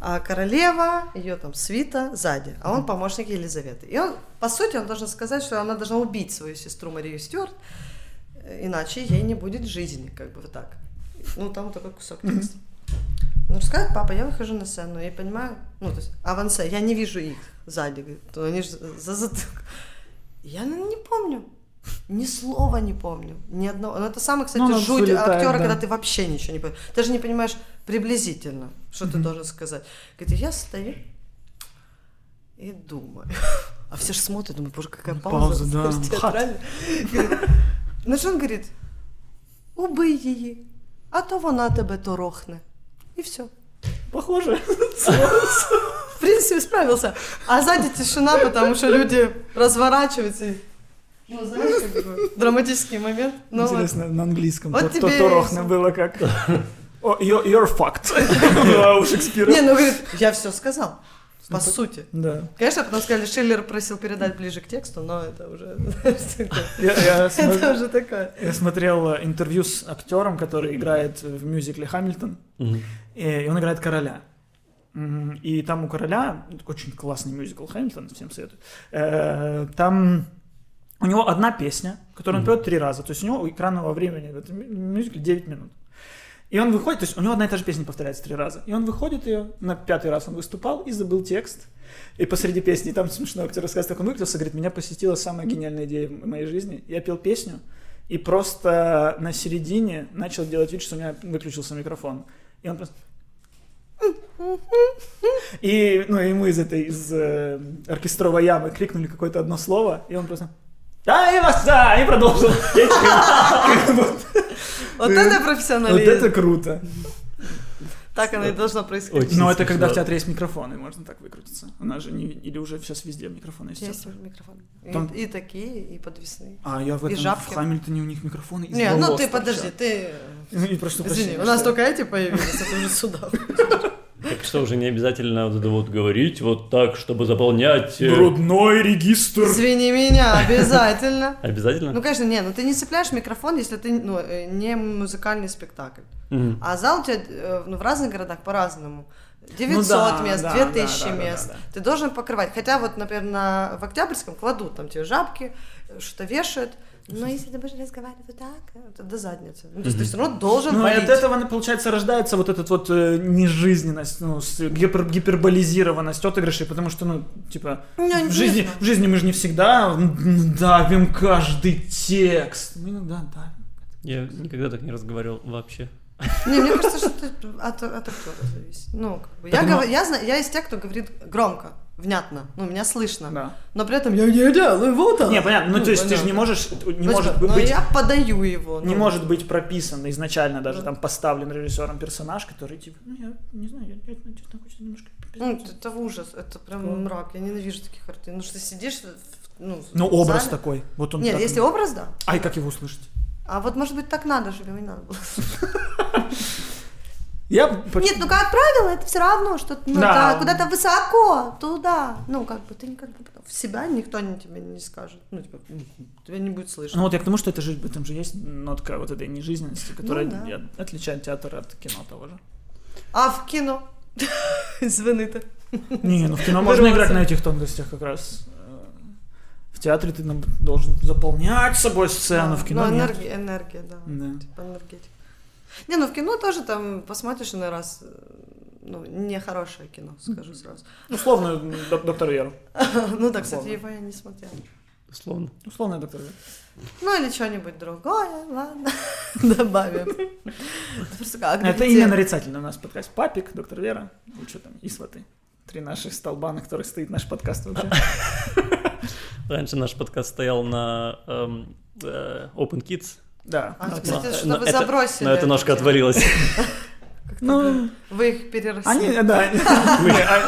а королева, ее там свита сзади, а он помощник Елизаветы. И он, по сути, он должен сказать, что она должна убить свою сестру Марию Стюарт, э, иначе ей не будет жизни, как бы вот так. Ну, там вот такой кусок текста. Ну, сказать, папа, я выхожу на сцену, я понимаю, ну, то есть, авансе, я не вижу их сзади, говорит, то они же за затылок. Я ну, не помню, ни слова не помню, ни одного. Ну, это самый, кстати, Ну, оно жуть вылетает, актера, да. когда ты вообще ничего не понимаешь. Ты даже не понимаешь приблизительно, что ты должен сказать. Говорит, я стою и думаю. А все же смотрят, думают, боже, какая пауза. Пауза, да. знаешь, театральная. Говорит, На що він говорить? Убий її, а то вона тебе торохне. І все. Похоже. В принципе, справился. А сзади тишина, потому что люди разворачиваются и ну, знаешь, как бы драматический момент. Ну, вот. Интересно, на английском. Вот то- тебе то и Торохна всё. было как... You're, you're fucked. У Шекспира. Не, ну говорит, я все сказал. По сути. Да. Конечно, потом сказали, Шиллер просил передать ближе к тексту, но это уже Это уже такое. я смотрел э, интервью с актером, который играет в мюзикле «Хамильтон», и он играет короля. И там у короля очень классный мюзикл «Хамильтон», всем советую. Э, Там у него одна песня, которую он Мгм. поет три раза. То есть у него экранного времени в этом мю- мюзикле 9 минут. И он выходит, то есть у него одна и та же песня повторяется три раза. И он выходит ее, на пятый раз он выступал и забыл текст. И посреди песни, там смешно, актер рассказывает, как он выключился, говорит, меня посетила самая гениальная идея в моей жизни. Я пел песню, и просто на середине начал делать вид, что у меня выключился микрофон. И он просто... И ну, ему из этой, из э, оркестровой ямы крикнули какое-то одно слово, и он просто... Да, и вас, да, и продолжил. петь. Вот это Вот профессионализм. это круто. Так оно и должно происходить. Очень Но это когда в театре есть микрофон, и можно так выкрутиться. У нас же не... Или уже сейчас везде микрофоны есть. Есть микрофон. И- Там- И такие, и подвесные. А я в И этом, жабки. в Хамильтоне у них микрофоны из Не, ну ты подожди, ты... И прошу Извини, прощения, у нас что- только эти появились, это уже сюда. Так что уже не обязательно вот это вот говорить вот так, чтобы заполнять... э, Грудной регистр. Извини меня, обязательно. Обязательно? Ну, конечно, не, ну ты не цепляешь микрофон, если ты ну, э, не музыкальный спектакль. Мгм. А зал у тебя э, ну, в разных городах по-разному. 900 да, мест, да, 2000 да, да, да, мест. да, Ты должен покрывать. Хотя вот, например, на, в Октябрьском кладут там тебе жабки, что-то вешают. Но если ты будешь разговаривать вот так, э, это до задницы. Ну, то есть ты все равно должен Ну, и валить. от этого, получается, рождается вот этот вот э, нежизненность, ну, с- гипер- гиперболизированность отыгрышей, потому что, ну, типа, Ну, в жизни, в жизни мы же не всегда давим каждый текст. Мы иногда давим. Я никогда так не разговаривал вообще. Не, мне кажется, что это от, от актера зависит. Ну, как бы, я, ну- говорю, я, знаю, я из тех, кто говорит громко, внятно, ну, меня слышно. Да. Но при этом я не делаю вот так. Не, понятно, ну, то есть ты же не можешь, не Ну, может типа, но быть... я подаю его. Не ну. может быть прописан изначально даже Да. там поставлен режиссером персонаж, который типа, ну я не знаю, я, я честно хочется немножко Ну, попиздить». это, это ужас, это прям Да. мрак, я ненавижу таких картин. Ну, что ты сидишь, ну, в Ну образ зале. такой, вот он. Нет, так- если образ, да. А и как его услышать? А вот, может быть, так надо, чтобы не надо было. Я Нет, ну, как правило, это все равно, что ну, Да. это куда-то высоко, туда. Ну, как бы, ты никогда в себя никто не, тебе не скажет. Ну, типа, тебя не будет слышно. Ну вот я к тому, что это же, этом же есть нотка вот этой нежизненности, которая Ну да. отличает театр от кино того же. А в кино? Звони-то. Не, ну в кино можно играть на этих тонкостях как раз. Э, В театре ты должен заполнять собой сцену, в кино Ну, энергия, энергия, да. Да. Типа энергетика. Не, ну в кино тоже там посмотришь иной раз, э, ну, нехорошее кино, скажу сразу. Условно док- доктор Веру. Ну да, кстати, его я не смотрела. Условно. Условно доктор Веру. Ну или что-нибудь другое, ладно, добавим. Это имя нарицательное у нас подкаст. Папик, доктор Вера, и что там, и сваты. Три наших столба, на которых стоит наш подкаст вообще. Раньше наш подкаст стоял на эм, э, Open Kids. Да. А, кстати, да. что но вы это- забросили. Но эта эту ножка. Как-то Ну, Вы их переросли. Они, да. Не, а,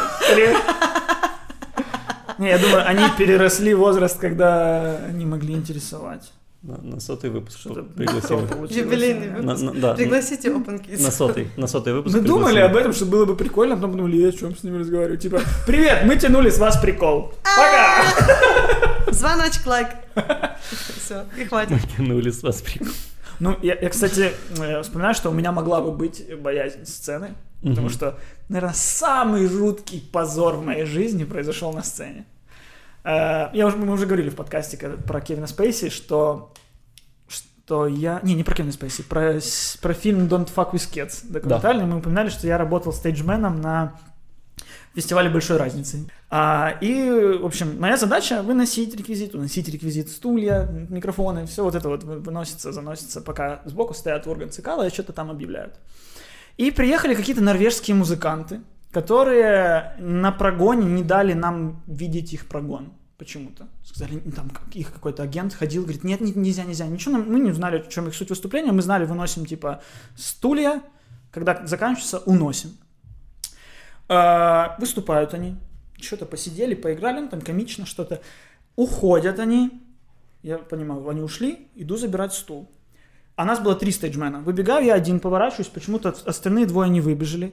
Не, я думаю, они переросли возраст, когда они могли интересовать. На, на сотый выпуск Что-то пригласим. Юбилейный выпуск. на- да, Пригласите Open Kids. на сотый, на сотый выпуск. Мы думали об этом, что было бы прикольно, а потом подумали, я о чем с ними разговариваю. Типа, привет, мы тянули с вас прикол. Пока! Звоночек, лайк. Все, и хватит. Тянули с вас прикол. Ну, я, я, кстати, э, вспоминаю, что у меня могла бы быть боязнь сцены, потому Мгм. что, наверное, самый жуткий позор в моей жизни произошел на сцене. Э, Я уже, мы уже говорили в подкасте про Кевина Спейси, что что я... Не, не про Кевина Спейси, про, про фильм Don't Fuck With Kids документальный. Мы упоминали, что я работал стейджменом на фестивале большой разницы. А, и, в общем, моя задача выносить реквизит, уносить реквизит, стулья, микрофоны, все вот это вот вы- выносится, заносится, пока сбоку стоят орган цикала и что-то там объявляют. И приехали какие-то норвежские музыканты, которые на прогоне не дали нам видеть их прогон почему-то. Сказали, ну, там их какой-то агент ходил, говорит, нет, нет, нельзя, нельзя. Ничего, мы не знали, в чем их суть выступления, мы знали, выносим типа стулья, когда заканчивается, уносим. А, Выступают они, что-то посидели, поиграли, ну там комично что-то. Уходят они, Я понимаю, они ушли, иду забирать стул. А нас было три стейджмена. Выбегаю я один, поворачиваюсь, почему-то остальные двое не выбежали.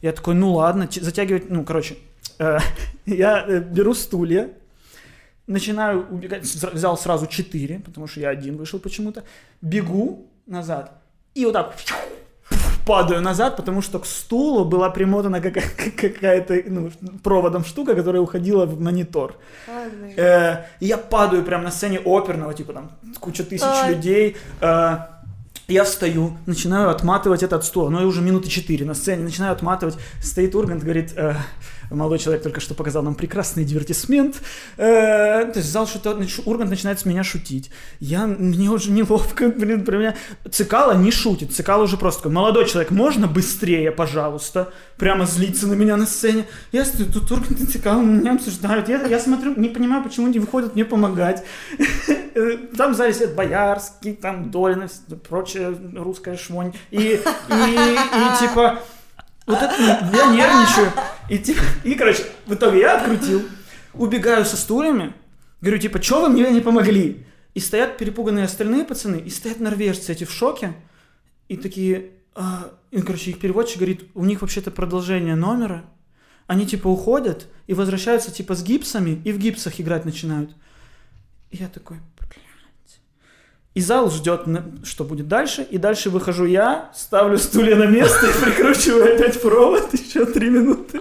Я такой, ну ладно, затягивать, ну, короче, э, я э, беру стулья, начинаю убегать, взял сразу четыре, потому что я один вышел почему-то, бегу назад и вот так падаю назад, потому что к стулу была примотана какая- какая-то ну, проводом штука, которая уходила в монитор. Э, и я падаю прямо на сцене оперного, типа там куча тысяч людей. Э, я встаю, начинаю отматывать этот стул. Ну, я уже минуты четыре на сцене, начинаю отматывать. Стоит Ургант, говорит, э, молодой человек только что показал нам прекрасный дивертисмент. Э, то есть зал что-то, Ургант начинает с меня шутить. Я, мне уже неловко, блин, про меня. Цикало не шутит, Цикало уже просто такой, молодой человек, можно быстрее, пожалуйста? Прямо злиться на меня на сцене. Я стою, тут Ургант и Цикало меня обсуждают. Я, я смотрю, не понимаю, почему не выходят мне помогать. Э, Там в зале сидят Боярский, там Долинов, прочая русская шмонь. И, и, и типа, вот это, я нервничаю. И, типа, и, короче, в итоге я открутил, убегаю со стульями, говорю, типа, что вы мне не помогли? И стоят перепуганные остальные пацаны, и стоят норвежцы эти в шоке, и такие, а, и, короче, их переводчик говорит, у них вообще-то продолжение номера, они, типа, уходят и возвращаются, типа, с гипсами, и в гипсах играть начинают. И я такой. И зал ждет, что будет дальше, и дальше выхожу я, ставлю стулья на место и прикручиваю опять провод еще три минуты.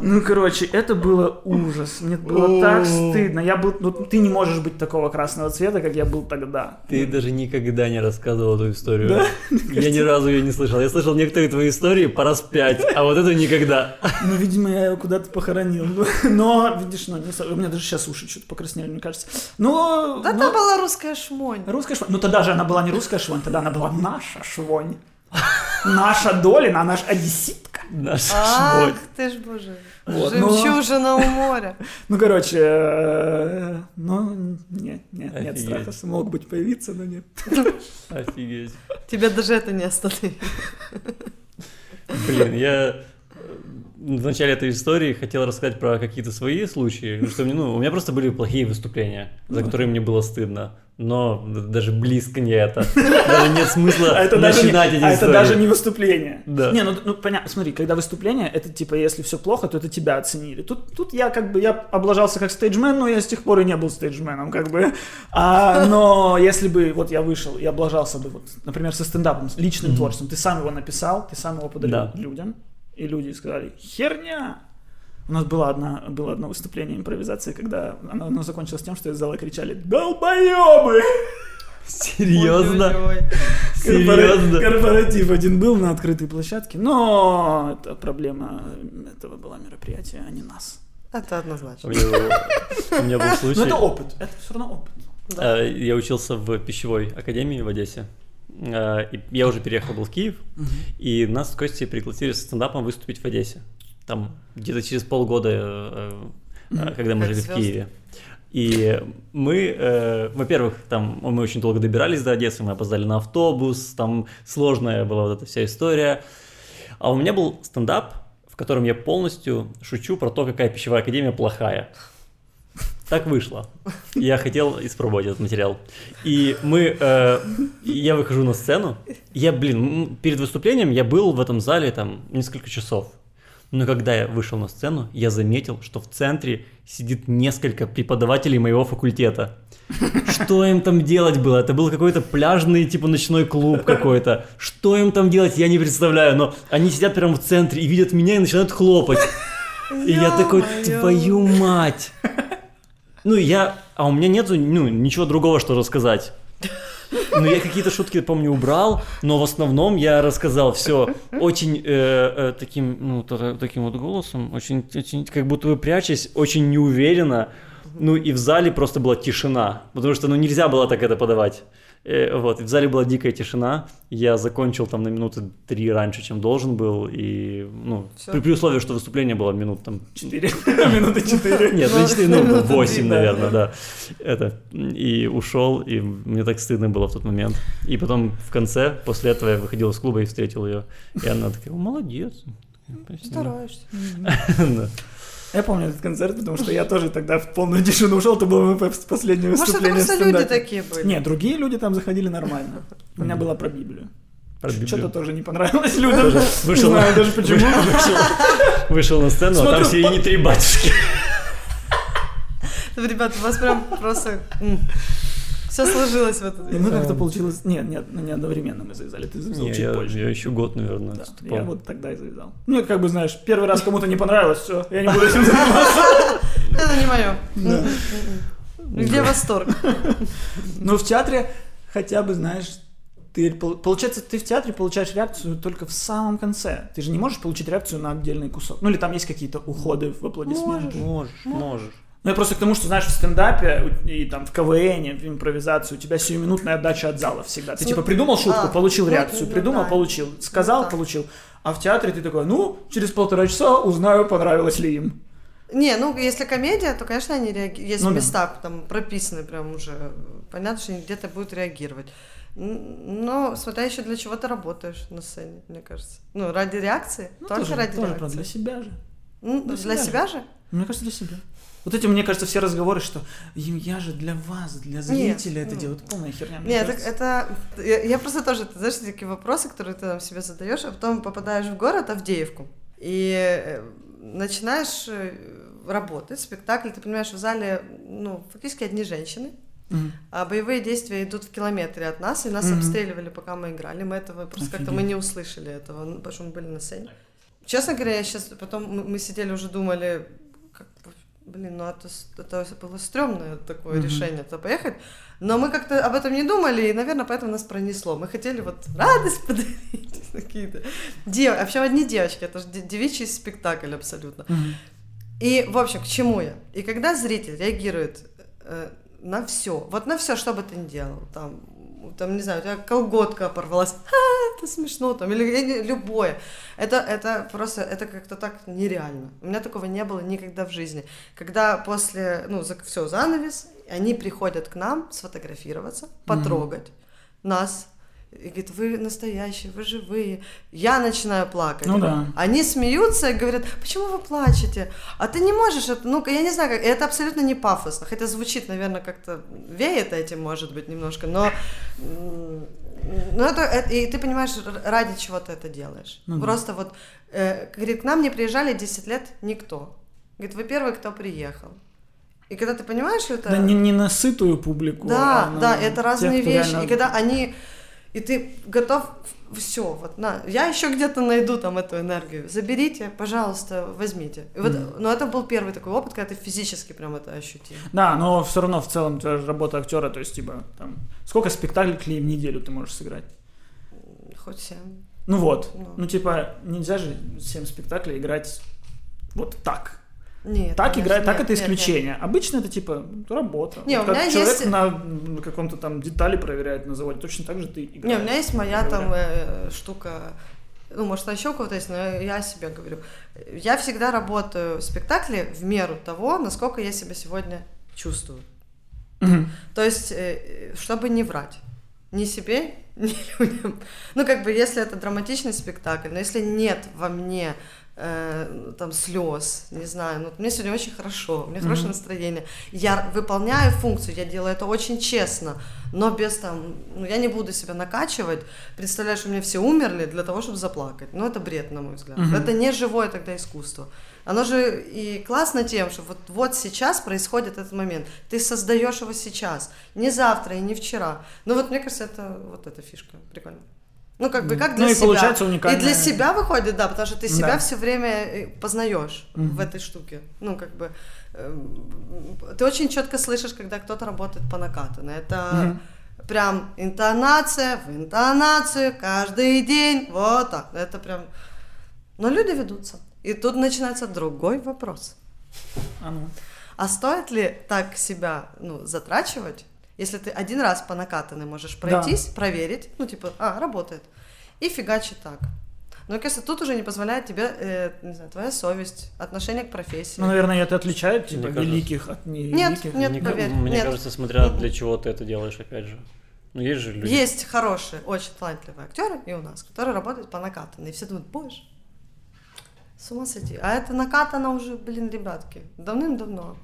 Ну, короче, это было ужас. Мне было так стыдно. Я был, ну, ты не можешь быть такого красного цвета, как я был тогда. Ты даже никогда не рассказывал эту историю. Да? Я ни разу ее не слышал. Я слышал некоторые твои истории по раз пять, а вот эту никогда. Ну, видимо, я его куда-то похоронил. Но, видишь, ну, не у меня даже сейчас уши что-то покраснели, мне кажется. Но... Да но- там была русская шмонь. Русская швонь. Ну тогда же она была не русская швонь, тогда она была наша швонь. Наша Долина, наш одесситка. Наша Ах, ты ж боже. Вот, Жемчужина у моря. Ну, короче, э, ну, нет, нет, нет страха, мог быть появиться, но нет. Офигеть. Тебя даже это не остановит. Блин, я в начале этой истории хотел рассказать про какие-то свои случаи, потому что мне, ну, у меня просто были плохие выступления, за которые мне было стыдно. Но даже близко не это. Даже нет смысла А это, не, начинать эти а это истории. даже не выступление. Да. Не, ну, ну понятно, смотри, когда выступление, это типа, если все плохо, то это тебя оценили. Тут, тут я как бы, я облажался как стейджмен, но я с тех пор и не был стейджменом, как бы. А, но если бы вот я вышел и облажался бы, вот, например, со стендапом, личным творчеством, ты сам его написал, ты сам его подарил Да. людям, и люди сказали, херня! У нас было, одна, было одно выступление импровизации, когда оно, оно закончилось тем, что из зала кричали «Долбоебы!» Серьезно? Серьезно? Корпоратив один был на открытой площадке, но это проблема этого была мероприятия, а не нас. Это однозначно. у меня был Но случай. это опыт, это все равно опыт. Э, Я учился в пищевой академии в Одессе. Э, Я уже переехал был в Киев, и нас с Костей пригласили со стендапом выступить в Одессе. Там где-то через полгода, э, э, когда мы Как жили в. Киеве. И мы, э, во-первых, там мы очень долго добирались до Одессы, мы опоздали на автобус, там сложная была вот эта вся история. А у меня был стендап, в котором я полностью шучу про то, какая пищевая академия плохая. Так вышло. Я хотел испробовать этот материал. И мы, э, я выхожу на сцену. Я, блин, перед выступлением я был в этом зале там несколько часов. Но когда я вышел на сцену, я заметил, что в центре сидит несколько преподавателей моего факультета. Что им там делать было? Это был какой-то пляжный, типа, ночной клуб какой-то. Что им там делать, я не представляю. Но они сидят прямо в центре и видят меня и начинают хлопать. И я такой, твою мать. Ну, я... А у меня нету, ну, ничего другого, что рассказать. Ну, я какие-то шутки, помню, убрал, но в основном я рассказал все очень э, э, таким, ну, та- таким вот голосом, очень, очень, как будто бы прячась, очень неуверенно. Ну, и в зале просто была тишина, потому что, ну, нельзя было так это подавать. Э, вот, и в зале была дикая тишина. Я закончил там на минуты три раньше, чем должен был, и, ну, Всё. при, при условии, что выступление было минут там Четыре, минуты четыре. нет, ну, Ну, четыре, ну, минуты 8, три, да. наверное, да. Это. И ушел, и мне так стыдно было в тот момент. И потом в конце, после этого я выходил из клуба и встретил ее. И она такая, «О, молодец. Спасибо». Стараешься. Я помню этот концерт, потому что я тоже тогда в полную тишину ушел, это было мое последнее Может, это выступление просто люди такие были. Нет, другие люди там заходили нормально. У меня была про Библию. Про Библию. Что-то тоже не понравилось людям. Не вышел знаю на- даже почему. Вышел, вышел на сцену, а там сидели не три батюшки. Ну, Ребят, у вас прям просто все сложилось в этот И мы как-то получилось... Нет, нет, ну, не одновременно мы завязали. Ты завязал Не, чуть я, позже. я еще год, наверное, Да, я вот тогда и завязал. Ну, как бы, знаешь, первый раз кому-то не понравилось, все, я не буду этим заниматься. Это не мое. Где восторг? Но в театре хотя бы, знаешь, ты, пол- получается, ты в театре получаешь реакцию только в самом конце. Ты же не можешь получить реакцию на отдельный кусок. Ну, или там есть какие-то уходы в аплодисменты. Можешь, можешь. Ну, я просто к тому, что, знаешь, в стендапе и там в КВН, в импровизации у тебя сиюминутная отдача от зала всегда. Ты типа придумал шутку, а, получил ну, реакцию, ну, придумал, да. получил, сказал, Ну, да. получил. А в театре ты такой, ну, через полтора часа узнаю, понравилось ли им. Не, ну если комедия, то, конечно, они реагируют. Есть Ну да. места там прописаны прям уже. Понятно, что они где-то будут реагировать. Но смотря еще для чего ты работаешь на сцене, мне кажется. Ну, ради реакции. Ну, только тоже, ради тоже реакции. для себя же. Ну, для для себя себя же? Мне кажется, для себя. Вот эти, мне кажется, все разговоры, что «Им- я же для вас, для зрителя это ну. делаю. Это полная херня. мне Нет, так кажется. это... Я, я просто тоже, ты знаешь, такие вопросы, которые ты там себе задаешь, а потом попадаешь в город Авдеевку. И э, начинаешь э, работать, спектакль, ты понимаешь, в зале, ну, фактически одни женщины, Мгм. А боевые действия идут в километре от нас, и нас Мгм. обстреливали, пока мы играли. Мы этого просто как-то мы Офигеть. не услышали этого, потому что мы были на сцене. Честно говоря, я сейчас потом мы, сидели уже думали, блин, ну это, с- это было стрёмное такое Мгм. решение, то поехать. Но мы как-то об этом не думали, и, наверное, поэтому нас пронесло. Мы хотели вот радость подарить какие-то. Дев... А причем одни девочки, это же де- девичий спектакль абсолютно. Мгм. И, в общем, к чему я? И когда зритель реагирует э, на все, вот на все, что бы ты ни делал, там, там, не знаю, у тебя колготка порвалась, «Ха, это смешно, там, или, или любое, это, это просто, это как-то так нереально. У меня такого не было никогда в жизни. Когда после, ну, все, занавес, они приходят к нам сфотографироваться, потрогать нас, и говорит, вы настоящие, вы живые. Я начинаю плакать. Ну да. Они смеются и говорят, почему вы плачете? А ты не можешь это, ну, я не знаю, как, это абсолютно не пафосно, хотя звучит, наверное, как-то веет этим, может быть, немножко, но, ну, это, это- и ты понимаешь, ради чего ты это делаешь. Ну да. Просто вот, э, говорит, к нам не приезжали 10 лет никто. Говорит, вы первый, кто приехал. И когда ты понимаешь, что это... Да, не, не на сытую публику. Да, а да, это тех, разные кто вещи. реально- И когда они, и ты готов, все, вот на, я еще где-то найду там эту энергию. Заберите, пожалуйста, возьмите. И вот, Мгм. но это был первый такой опыт, когда ты физически прям это ощутил. Да, но все равно в целом тебя же работа актера, то есть типа там сколько спектаклей в неделю ты можешь сыграть? Хоть семь. Ну вот, Ну. ну типа нельзя же 7 спектаклей играть вот так. Нет. Так конечно, играть, так нет, это нет, нет. исключение. Обычно это типа работа. Не, Вот у меня человек есть- на каком-то там детали проверяет на заводе, точно так же ты играешь. Не, у меня есть моя там э, штука, ну, может, еще у кого-то есть, но я о себе говорю. Я всегда работаю в спектакле в меру того, насколько я себя сегодня чувствую. Мгм. То есть, э, чтобы не врать. Ни себе, ни людям. Ну, как бы, если это драматичный спектакль, но если нет во мне э, там слез, не знаю, ну, мне сегодня очень хорошо, у меня хорошее Мгм. настроение, я выполняю функцию, я делаю это очень честно, но без там, ну, я не буду себя накачивать, представляешь, у меня все умерли для того, чтобы заплакать, ну, это бред, на мой взгляд, Мгм. это не живое тогда искусство. Оно же и классно тем, что вот, вот сейчас происходит этот момент. Ты создаешь его сейчас, не завтра и не вчера. Ну вот мне кажется, это вот эта фишка. Прикольно. Ну, как бы как для Ну и себя. получается И для себя выходит, да, потому что ты себя Да. все время э, познаешь Мгм. в этой штуке. Ну, как бы эм, ты очень четко слышишь, когда кто-то работает по накатанной. Это Мгм. прям интонация в интонацию каждый день. Вот так. Это прям. Но люди ведутся. И тут начинается другой вопрос. А ну. А стоит ли так себя ну, затрачивать, если ты один раз по накатанной можешь пройтись, проверить, ну, типа, а, работает, и фигачить так. Но, кажется, тут уже не позволяет тебе, э, не знаю, твоя совесть, отношение к профессии. Ну, наверное, это отличает типа Мне кажется. великих от невеликих. нет, мне, поверь, мне нет. кажется, смотря для чего ты это делаешь, опять же. Ну, есть же люди. Есть хорошие, очень талантливые актеры и у нас, которые работают по накатанной. И все думают, боже, С ума сойти. А это накатано уже, блин, ребятки, давным-давно.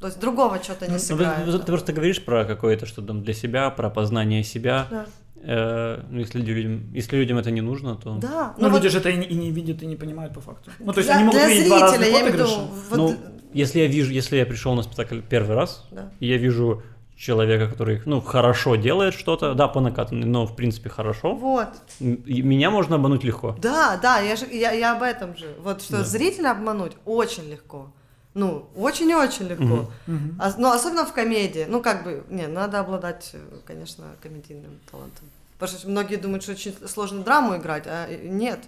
То есть другого что-то не Ну, сыграет. ты, ты просто говоришь про какое-то что там для себя, про познание себя. Да. Э, ну, если людям, если людям это не нужно, то... Да. Ну, ну люди вот же это и не, и не видят, и не понимают по факту. Ну, то есть для- они могут для видеть два зрителя, разных я отыгрыша. вот, Ну, если я вижу, если я пришел на спектакль первый раз, да. и я вижу человека, который, ну, хорошо делает что-то, да, по накатанной, но, в принципе, хорошо, Вот. и меня можно обмануть легко. Да, да, я, же, я, я об этом же. Вот что Да. зрителя обмануть очень легко. Ну, очень и очень легко. Мгм. Мгм. А- ну, особенно в комедии. Ну, как бы, не, надо обладать, конечно, комедийным талантом. Потому что многие думают, что очень сложно драму играть, а нет.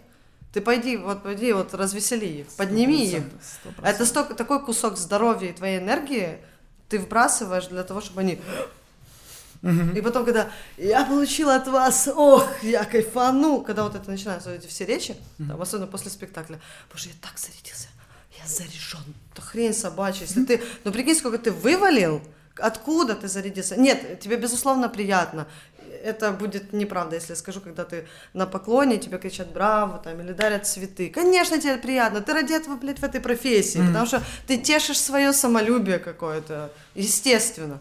Ты пойди, вот пойди, вот развесели их, подними их. Сто процентов. Это столько, такой кусок здоровья и твоей энергии ты вбрасываешь для того, чтобы они... Мгм. И потом, когда я получила от вас, ох, я кайфану, когда вот это начинаются вот эти все речи, там, особенно после спектакля, боже, я так зарядился, я заряжен, это хрень собачья, если ты, ну прикинь, сколько ты вывалил, откуда ты зарядился, нет, тебе безусловно приятно, это будет неправда, если я скажу, когда ты на поклоне, тебе кричат браво, там, или дарят цветы. Конечно, тебе приятно, ты ради этого, блядь, в этой профессии, потому что ты тешишь свое самолюбие какое-то, естественно.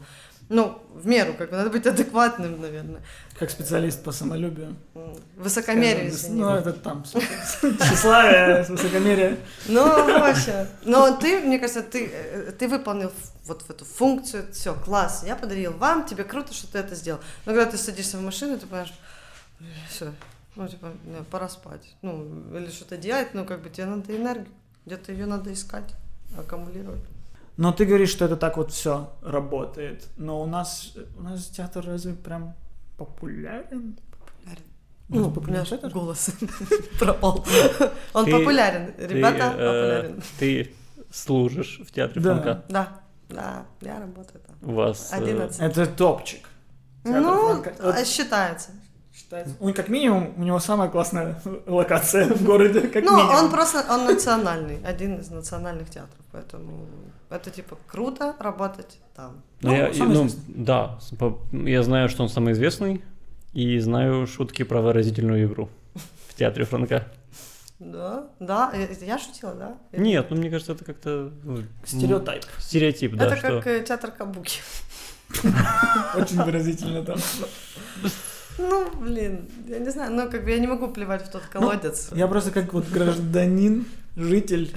Ну, в меру, как бы, надо быть адекватным, наверное. Как специалист по самолюбию. Высокомерие, Скажем. Ну, это там. Тщеславие, высокомерие. Ну, вообще. Но ты, мне кажется, ты, э, ты выполнил вот эту функцию, все, класс, я подарил вам, тебе круто, что ты это сделал. Но когда ты садишься в машину, ты понимаешь, все, ну, типа, пора спать. Ну, или что-то делать, ну, как бы тебе надо энергию, где-то ее надо искать, аккумулировать. Но ты говоришь, что это так вот все работает. Но у нас, у нас театр разве прям популярен? Популярен. Ну, Ну, популярен театр? голос пропал. Он Ты- популярен, ребята, ты, э, популярен. Ты служишь в театре Да. Франка. Да, да, я работаю там. У вас... э, 11. Это топчик. Театр Ну, Франка. Считается. Считается. Он как минимум, у него самая классная локация в городе, как ну, минимум. он просто, он национальный, один из национальных театров, поэтому это типа круто работать там. Ну, я, ну, да, я знаю, что он самый известный, и знаю шутки про выразительную игру в театре Франка. Да, да, я, я шутила, да? Нет, ну мне кажется, это как-то ну, Стереотип. стереотип, да, это как э, театр Кабуки. Очень выразительно там. Ну, блин, я не знаю, ну, как бы я не могу плевать в тот колодец. Я просто как вот гражданин, житель.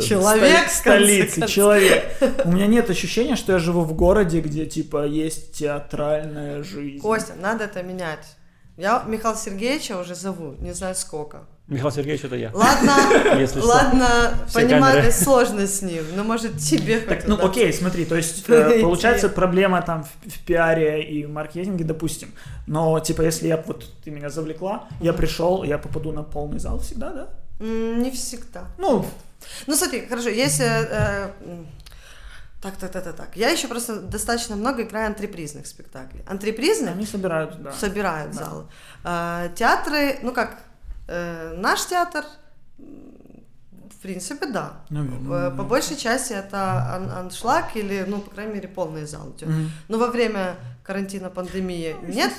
Человек, столицы, человек. У меня нет ощущения, что я живу в городе, где типа есть театральная жизнь. Костя, надо это менять. Я Михаила Сергеевича уже зову, не знаю сколько. Михаил Сергеевич, это я. Ладно, Если что. ладно, Все понимаю, камеры. сложно с ним, но может тебе Так, ну окей, смотри, то есть э, получается проблема там в, в пиаре и в маркетинге, допустим. Но типа если я вот ты меня завлекла, я пришел, я попаду на полный зал всегда, да? Не всегда. Ну, Ну, смотри, хорошо, если... э, м, так, так, так, так, так. Я еще просто достаточно много играю антрепризных спектаклей. Антрепризные они собирают, да. собирают Да. залы. А, театры, ну как, э, наш театр, в принципе, да. Наверное, Э, да. По большей части это ан- аншлаг или, ну, по крайней мере, полный зал идет. Мгм. Но во время карантина, пандемии нет.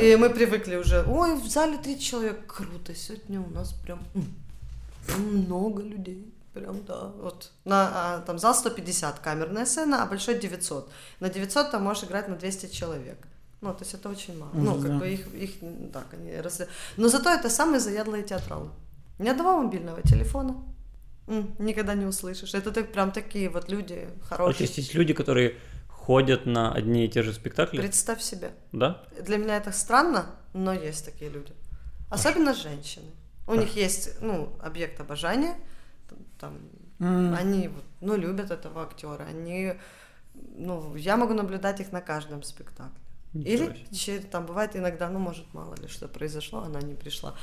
И мы привыкли уже, ой, в зале 30 человек, круто, сегодня у нас прям много людей. Прям, да, вот. На, а, там зал 150, камерная сцена, а большой 900. На 900 там можешь играть на 200 человек. Ну, то есть это очень мало. ну, Ужас, как да. бы их, их, так, они росли. Но зато это самые заядлые театралы. Ни одного мобильного телефона. Никогда не услышишь. Это так, прям такие вот люди А то хорошие. есть есть люди, которые ходят на одни и те же спектакли, Представь себе. да? Для меня это странно, но есть такие люди. Особенно женщины. У них есть, ну, объект обожания. Там, М. они, ну, любят этого актера. Они, ну, я могу наблюдать их на каждом спектакле. Ничего Или там бывает иногда, ну, может, мало ли что произошло, она не пришла.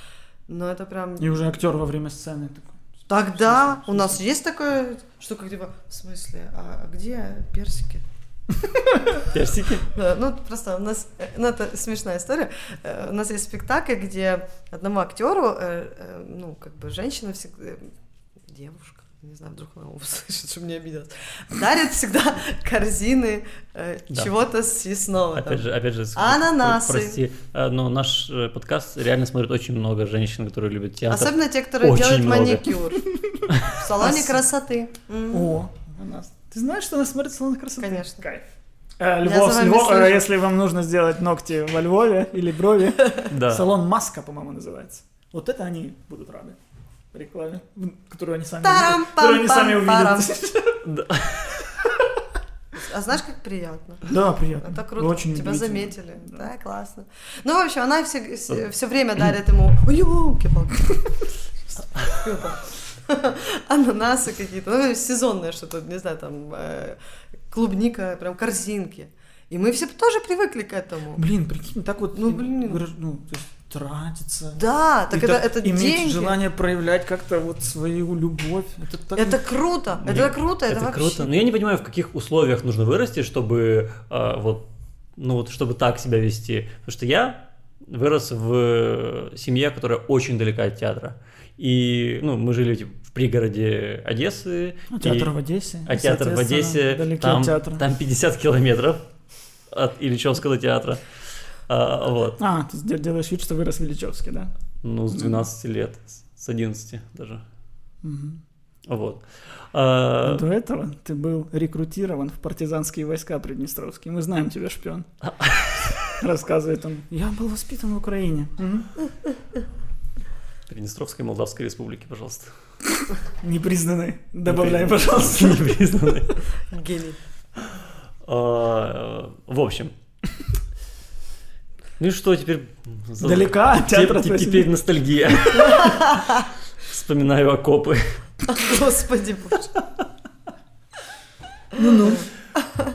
Но это прям... И уже актер во время сцены такой. Тогда у нас есть такое штука, типа, в смысле, а, где персики? Персики? Ну, просто у нас, э, ну, это смешная история. Э, У нас есть спектакль, где одному актеру, э, ну, как бы женщина всегда, девушка, не знаю, вдруг она услышит, чтобы не обиделась, дарит всегда корзины э, Да. чего-то съестного. там. Опять же, опять же, Ананасы. Прости, э, но наш э, подкаст реально смотрит очень много женщин, которые любят театр. Особенно те, которые Очень делают много. маникюр в салоне красоты. О, она... Ты знаешь, что она смотрит салон красоты? Конечно. Кайф. Э, Львов, Львов, если вам нужно сделать ногти во Львове или брови, Да. салон Маска, по-моему, называется. Вот это они будут рады рекламе, которую они сами, Тарам, которую они сами увидят. А знаешь, как приятно? Да, приятно. Это круто, Очень тебя заметили. Да. Да. классно. Ну, в общем, она все, все, время дарит ему ой ёлки-палки. ананасы какие-то, ну, сезонное что-то, не знаю, там, э, клубника, прям корзинки. И мы все тоже привыкли к этому. Блин, прикинь, так вот, Ну, блин. ну, то есть тратиться. Да, так И это, так это иметь деньги. желание проявлять как-то вот свою любовь. Это так... Это круто, это Нет, круто, это, Это вообще. круто. Но я не понимаю, в каких условиях нужно вырасти, чтобы э, вот, ну вот, чтобы так себя вести. Потому что я вырос в э, семье, которая очень далека от театра. И, ну, мы жили типа, в пригороде Одессы. А и- театр в Одессе. А и, театр в Одессе, там, от театра. там 50 километров от Ильичевского театра. А, вот. А, ты де- делаешь вид, что вырос в Ильичевске, да? Ну, с 12 лет, с 11 даже. Мгм. Вот. А, До этого ты был рекрутирован в партизанские войска Приднестровские. Мы знаем тебя, шпион. Рассказывает он. Я был воспитан в Украине. Приднестровской Молдавской Республики, пожалуйста. Непризнанный. Добавляй, пожалуйста. Непризнанной. Гений. А, В общем. Ну и что теперь? Далека от Те- театра. Теперь ностальгия. Вспоминаю окопы. Господи боже. Ну-ну.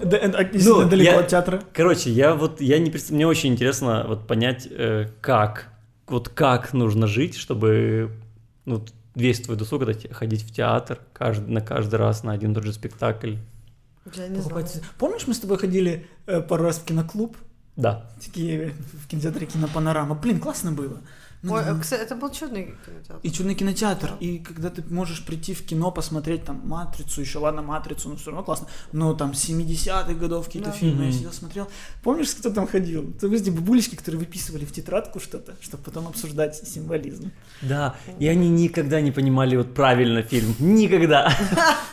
Да, э, а, Ну, далеко я- от театра. Короче, я вот, я не представ- мне очень интересно вот понять, э, как, вот как нужно жить, чтобы ну, весь твой досуг это ходить в театр каждый, на каждый раз на один и тот же спектакль. Я не знаю. Помнишь, мы с тобой ходили э, пару раз в киноклуб Да. в в кинотеатре Кинопанорама? Блин, классно было. Ну, Ой, ну, кстати, это был чудный кинотеатр. И чудный кинотеатр. Да. И когда ты можешь прийти в кино, посмотреть там «Матрицу», еще ладно, «Матрицу», но все равно классно. Но там 70-х годов какие-то Да. фильмы я сидел, смотрел. Помнишь, кто там ходил? Это эти бабулечки, которые выписывали в тетрадку что-то, чтобы потом обсуждать символизм. Да, и они никогда не понимали вот правильно фильм. Никогда.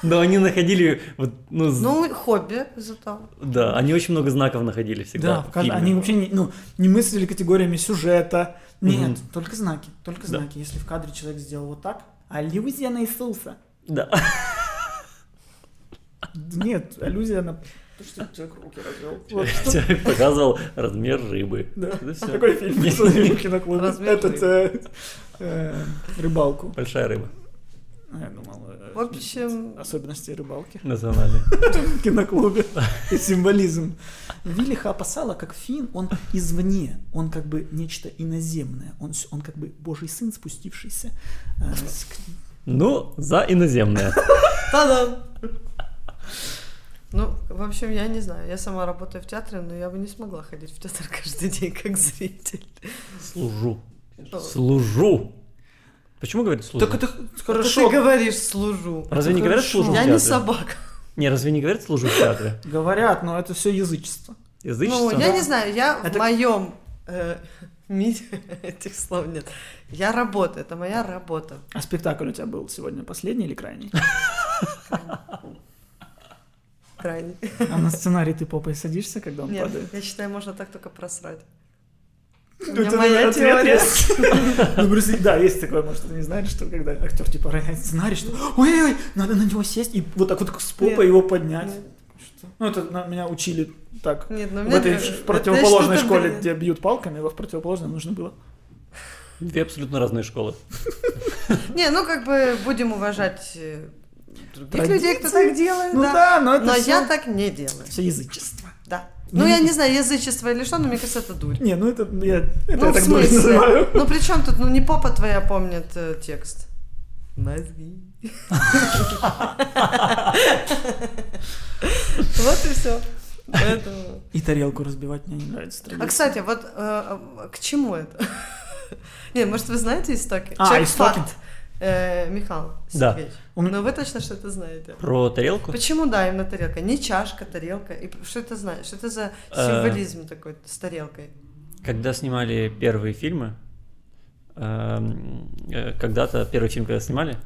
Но они находили вот, ну, Ну, хобби зато. да, они очень много знаков находили всегда. Да, они вообще не, ну, не мыслили категориями сюжета. Нет, Мгм. только знаки, только Да. знаки. Если в кадре человек сделал вот так, аллюзия на Иисуса. Да. Нет, аллюзия на то, что человек руки развел. Вот что. Человек показывал размер рыбы. Да. А какой фильм? Размер Этот э, э, рыбалку. Большая рыба. Я думал, э, В общем- особенности рыбалки Национальный. в киноклубе. И символизм. Виллиха опасала, как фин, он извне, он как бы нечто иноземное, он, он как бы божий сын, спустившийся. э, с Ну, за иноземное. Та-дам! Ну, в общем, я не знаю. Я сама работаю в театре, но я бы не смогла ходить в театр каждый день как зритель. Служу. Служу. Почему говорят служу? Так это Это хорошо. ты говоришь «служу». Разве не говорят хорошо. служу в Я не собака. Не, разве не говорят служу в театре? Говорят, но это все язычество. Язычество? Ну, я не знаю, я Это- в моем мире этих слов нет. Я работаю, это моя работа. А спектакль у тебя был сегодня последний или крайний? Крайне. А на сценарий ты попой садишься, когда он Нет, падает? я считаю, можно так только просрать. У Ну, меня это моя теория. Ну, просто, да, есть такое, может, ты не знаешь, что когда актер типа роняет сценарий, что ой-ой, надо на него сесть и вот так вот с попой Нет. его поднять. Ну, это на- меня учили так. Нет, ну, В этой противоположной школе, где бьют палками, во в противоположной нужно было. Две абсолютно разные школы. Не, ну как бы будем уважать э, других людей, кто так делает, Ну да. но это Но я так не делаю. Все язычество. Ну, я не знаю, язычество или что, но мне кажется, это дурь. Не, ну это я, это Ну, я в так дурь смысле? называю. Ну, при чем тут, ну, не попа твоя помнит э, текст. Мозги. Вот и все. Поэтому... И тарелку разбивать мне не нравится. А, кстати, вот э, э, к чему это? Не, может, вы знаете истоки? А, Человек истоки. факт. Э, Михаил Да. Сергеевич, У м- ну вы точно что-то знаете. Про тарелку? Почему, да, именно тарелка? Не чашка, тарелка. И что это значит? Что это за Э. символизм такой с тарелкой? Когда снимали первые фильмы, эм, э, когда-то первый фильм, когда снимали,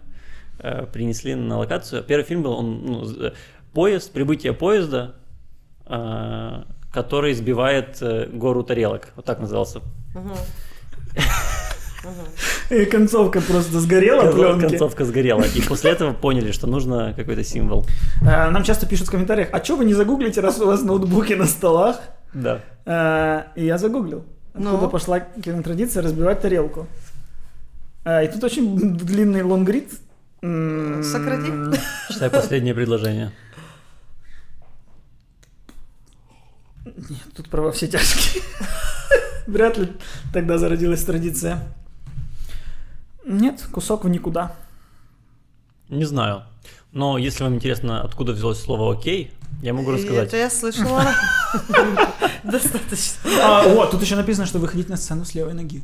э, принесли на локацию. Первый фильм был он, ну, поезд, прибытие поезда, э, который сбивает гору тарелок. Вот так назывался. Мгм. И концовка просто сгорела пленки. Концовка сгорела. И после этого поняли, что нужно какой-то символ. Э, Нам часто пишут в комментариях, а что вы не загуглите, раз у вас ноутбуки на столах? Да. Э, И я загуглил. Откуда Ну? пошла кинотрадиция разбивать тарелку. Э, И тут очень длинный лонгрид. М, Сократи. Читай последнее предложение. Нет, тут про во все тяжкие. Вряд ли тогда зародилась традиция. Нет, кусок в никуда. Не знаю. Но если вам интересно, откуда взялось слово «окей», я могу И рассказать. Это я слышала. Достаточно. А, вот, тут еще написано, что выходить на сцену с левой ноги.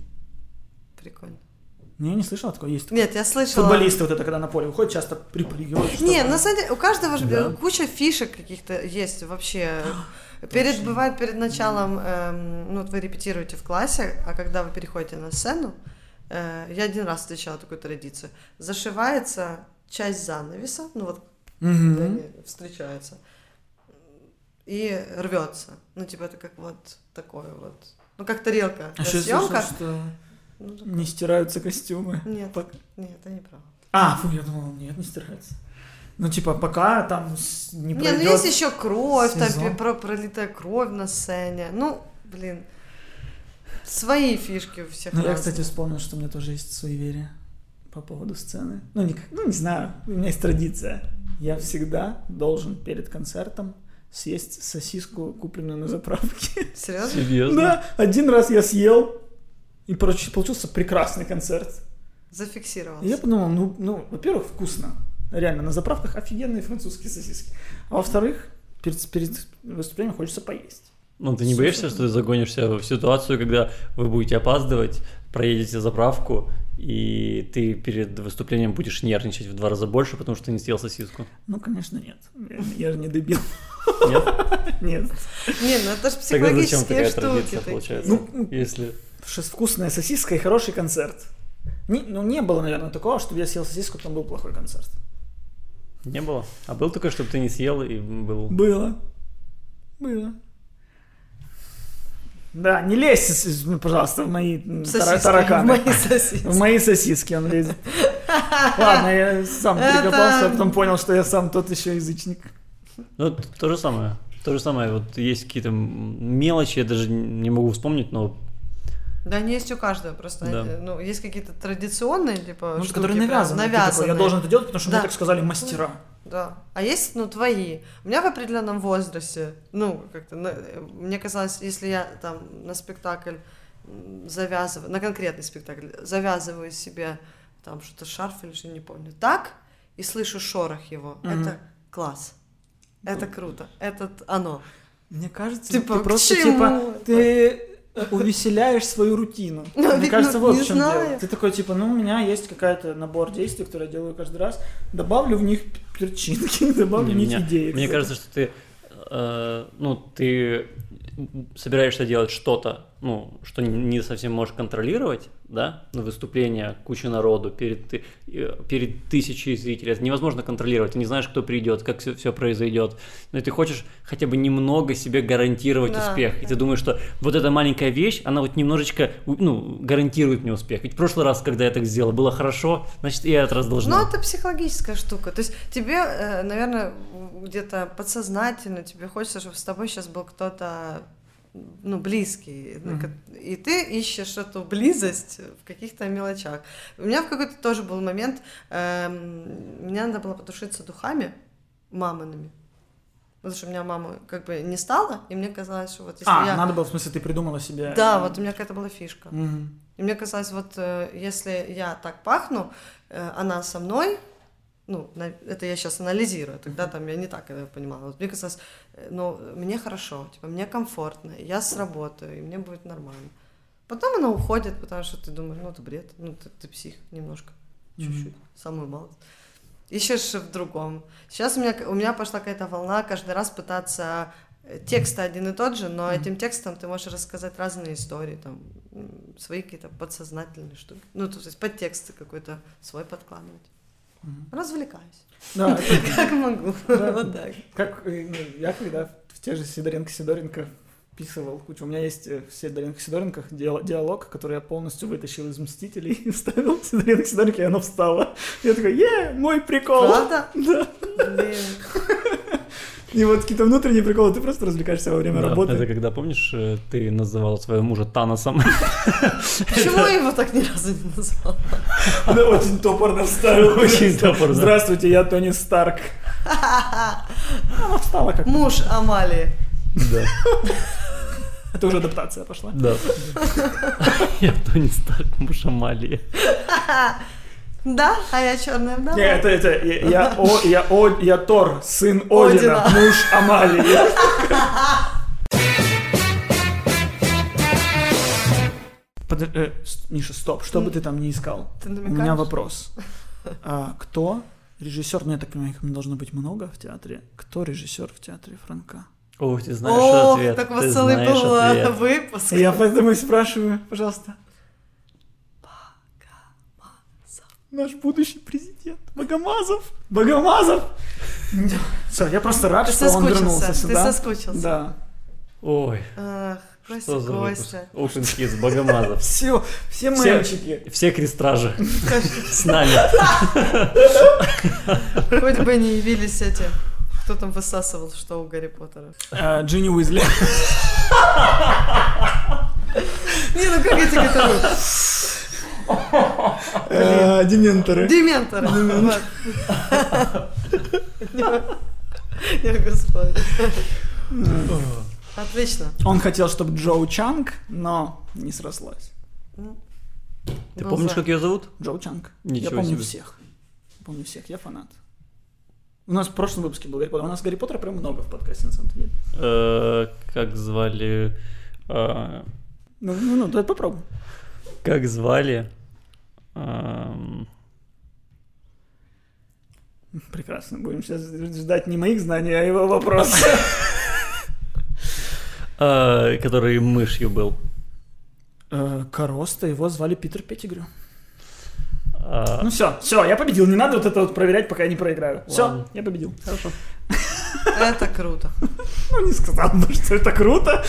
Прикольно. Не, не слышала такое? Есть. Нет, я слышала. Футболисты вот это, когда на поле выходят, часто припрыгивают. Не, на самом деле, у каждого же Да. куча фишек каких-то есть вообще. Перед, бывает перед началом, эм, ну вот вы репетируете в классе, а когда вы переходите на сцену, э, я один раз встречала такую традицию, зашивается часть занавеса, ну вот Мгм. когда они встречаются, и рвется. Ну типа это как вот такое вот, ну как тарелка А слышал, съемках. что Ну, так- не стираются костюмы? Нет, Пок- нет, это неправда. А, фу, я думал, нет, не стираются. Ну, типа, пока там не Не, ну пройдет... есть еще кровь, там сезон. пи- про- пролитая кровь на сцене. Ну, блин, свои фишки у всех. Ну, я, разные. кстати, вспомнил, что у меня тоже есть суеверие по поводу сцены. Ну, не, как- ну, не знаю, у меня есть традиция. Я всегда должен перед концертом съесть сосиску, купленную на заправке. Серьезно? Серьезно? Да, один раз я съел, и получ- получился прекрасный концерт. Зафиксировался. И я подумал, ну, ну, во-первых, вкусно. Реально, на заправках офигенные французские сосиски. А во-вторых, перед, перед выступлением хочется поесть. Ну, ты не боишься, что ты загонишься в ситуацию, когда вы будете опаздывать, проедете заправку, и ты перед выступлением будешь нервничать в два раза больше, потому что ты не съел сосиску? Ну, конечно, нет. Я, я же не дебил. Нет? Нет. Не, ну это же Тогда зачем психологические такая штуки. получается? Ну, Если... Потому что вкусная сосиска и хороший концерт. Не- ну, не было, наверное, такого, чтобы я съел сосиску, потом был плохой концерт. Не было? А был такой, чтобы ты не съел и был... Было. Было. Да, не лезь, ну, пожалуйста, в мои Сосиски, тараканы. в мои сосиски. В мои сосиски он лезет. Ладно, я сам прикопался, а потом понял, что я сам тот еще язычник. Ну, то же самое. То же самое. Вот есть какие-то мелочи, я даже не могу вспомнить, но Да, они есть у каждого, просто, Да. ну, есть какие-то традиционные, типа, Ну, штуки, которые навязаны. ты такой. Я должен это делать, потому что Да. мне так сказали мастера. Да. А есть, ну, твои. У меня в определенном возрасте, ну, как-то, мне казалось, если я там на спектакль завязываю, на конкретный спектакль, завязываю себе там что-то шарф или что, не помню, так, и слышу шорох его, Мгм. это класс. Это круто. Это оно. Мне кажется, Типа, ты просто чему типа ты увеселяешь свою рутину. Ну, Мне ведь, кажется, ну, вот не в чем знаю. дело. Ты такой, типа, ну, у меня есть какая-то набор действий, которые я делаю каждый раз. Добавлю в них перчинки, добавлю в них Мне- идеи. Мне кажется, что ты, э, ну, ты собираешься делать что-то, ну, что не совсем можешь контролировать, да, на выступление кучи народу перед, э, перед тысячей зрителей. Это невозможно контролировать, ты не знаешь, кто придет, как все, произойдет. Но ты хочешь хотя бы немного себе гарантировать Да, успех. И да. ты думаешь, что вот эта маленькая вещь, она вот немножечко, ну, гарантирует мне успех. Ведь в прошлый раз, когда я так сделал, было хорошо, значит, и этот раз должно. Ну, это психологическая штука. То есть тебе, э, наверное, где-то подсознательно тебе хочется, чтобы с тобой сейчас был кто-то ну, близкий, ко- и ты ищешь эту близость в каких-то мелочах. У меня в какой-то тоже был момент, эм, мне надо было потушиться духами мамиными, потому что у меня мама как бы не стала, и мне казалось, что вот если А, я... надо было, в смысле, ты придумала себе... Да, вот у меня какая-то была фишка. Мгм. И мне казалось, вот э, если я так пахну, э, она со мной, ну, это я сейчас анализирую, тогда там я не так это понимала. Вот мне казалось, э, ну, мне хорошо, типа, мне комфортно, я сработаю, и мне будет нормально. Потом она уходит, потому что ты думаешь, ну, это бред, ну, ты, ты псих немножко. чуть-чуть, самую малость. Ищешь в другом. Сейчас у меня, у меня пошла какая-то волна каждый раз пытаться э, текст один и тот же, но этим текстом ты можешь рассказать разные истории, там, свои какие-то подсознательные штуки. Ну, то есть подтексты какой-то свой подкладывать. Развлекаюсь. Да, Как могу. Вот так. как э, ну, я когда в те же Сидоренко Сидоренко вписывал кучу. У меня есть э, в Сидоренко Сидоренках диал- диалог, который я полностью вытащил из Мстителей и вставил в Сидоренко Сидоренко, и оно встало. Я такой, е, мой прикол. Правда? Да. И вот какие-то внутренние приколы, ты просто развлекаешься во время Да, работы. Это когда, помнишь, э, ты называл своего мужа Таносом? Почему я его так ни разу не назвала? Да, очень топорно вставил. Очень топорно. Здравствуйте, я Тони Старк. Она встала как Муж Амалии. Да. Это уже адаптация пошла. Да. Я Тони Старк, муж Амалии. Да, а я черная вдова. Не, это, это, я, я, о, я, о, я Тор, сын Одина, Одина. муж Амалии. Под- э, Миша, стоп, что бы ты там ни искал. Ты У меня вопрос. А, кто режиссер, ну я так понимаю, их должно быть много в театре. Кто режиссер в театре Франка? Ох, ты знаешь О, ответ. так у ты вас целый был э, ответ. выпуск. Я поэтому и спрашиваю, пожалуйста. Наш будущий президент. Богомазов. Богомазов. Все, я просто рад, Ты что он вернулся ты сюда. соскучился. Да. Ой, Ах, Костя, что за выпуск? Костя. Ocean Kids, Богомазов. Все, все мальчики. Все крестражи с нами. Хоть бы не явились эти. Кто там высасывал, что у Гарри Поттера? А, Джинни Уизли. Не, ну как эти. Э, Дементоры. Дементоры. Вот. Я господи. Отлично. Он хотел, чтобы Джоу Чанг, но не срослось. Ты Был помнишь, за. как ее зовут? Джоу Чанг. Ничего я помню себе. всех. Помню всех, я фанат. У нас в прошлом выпуске был Гарри Поттер. У нас Гарри Поттера прям много в подкасте, на самом деле. Э, Как звали... э, Ну, ну, ну давай попробуем. Как звали... Прекрасно. Будем сейчас ждать не моих знаний, а его вопрос. э, Который мышью был. Э, Короста, его звали Питер Петтигрю. А, Ну все, все, я победил. Не надо вот это вот проверять, пока я не проиграю. Все, я победил. Хорошо. Это круто. Ну, не сказал бы, что это круто.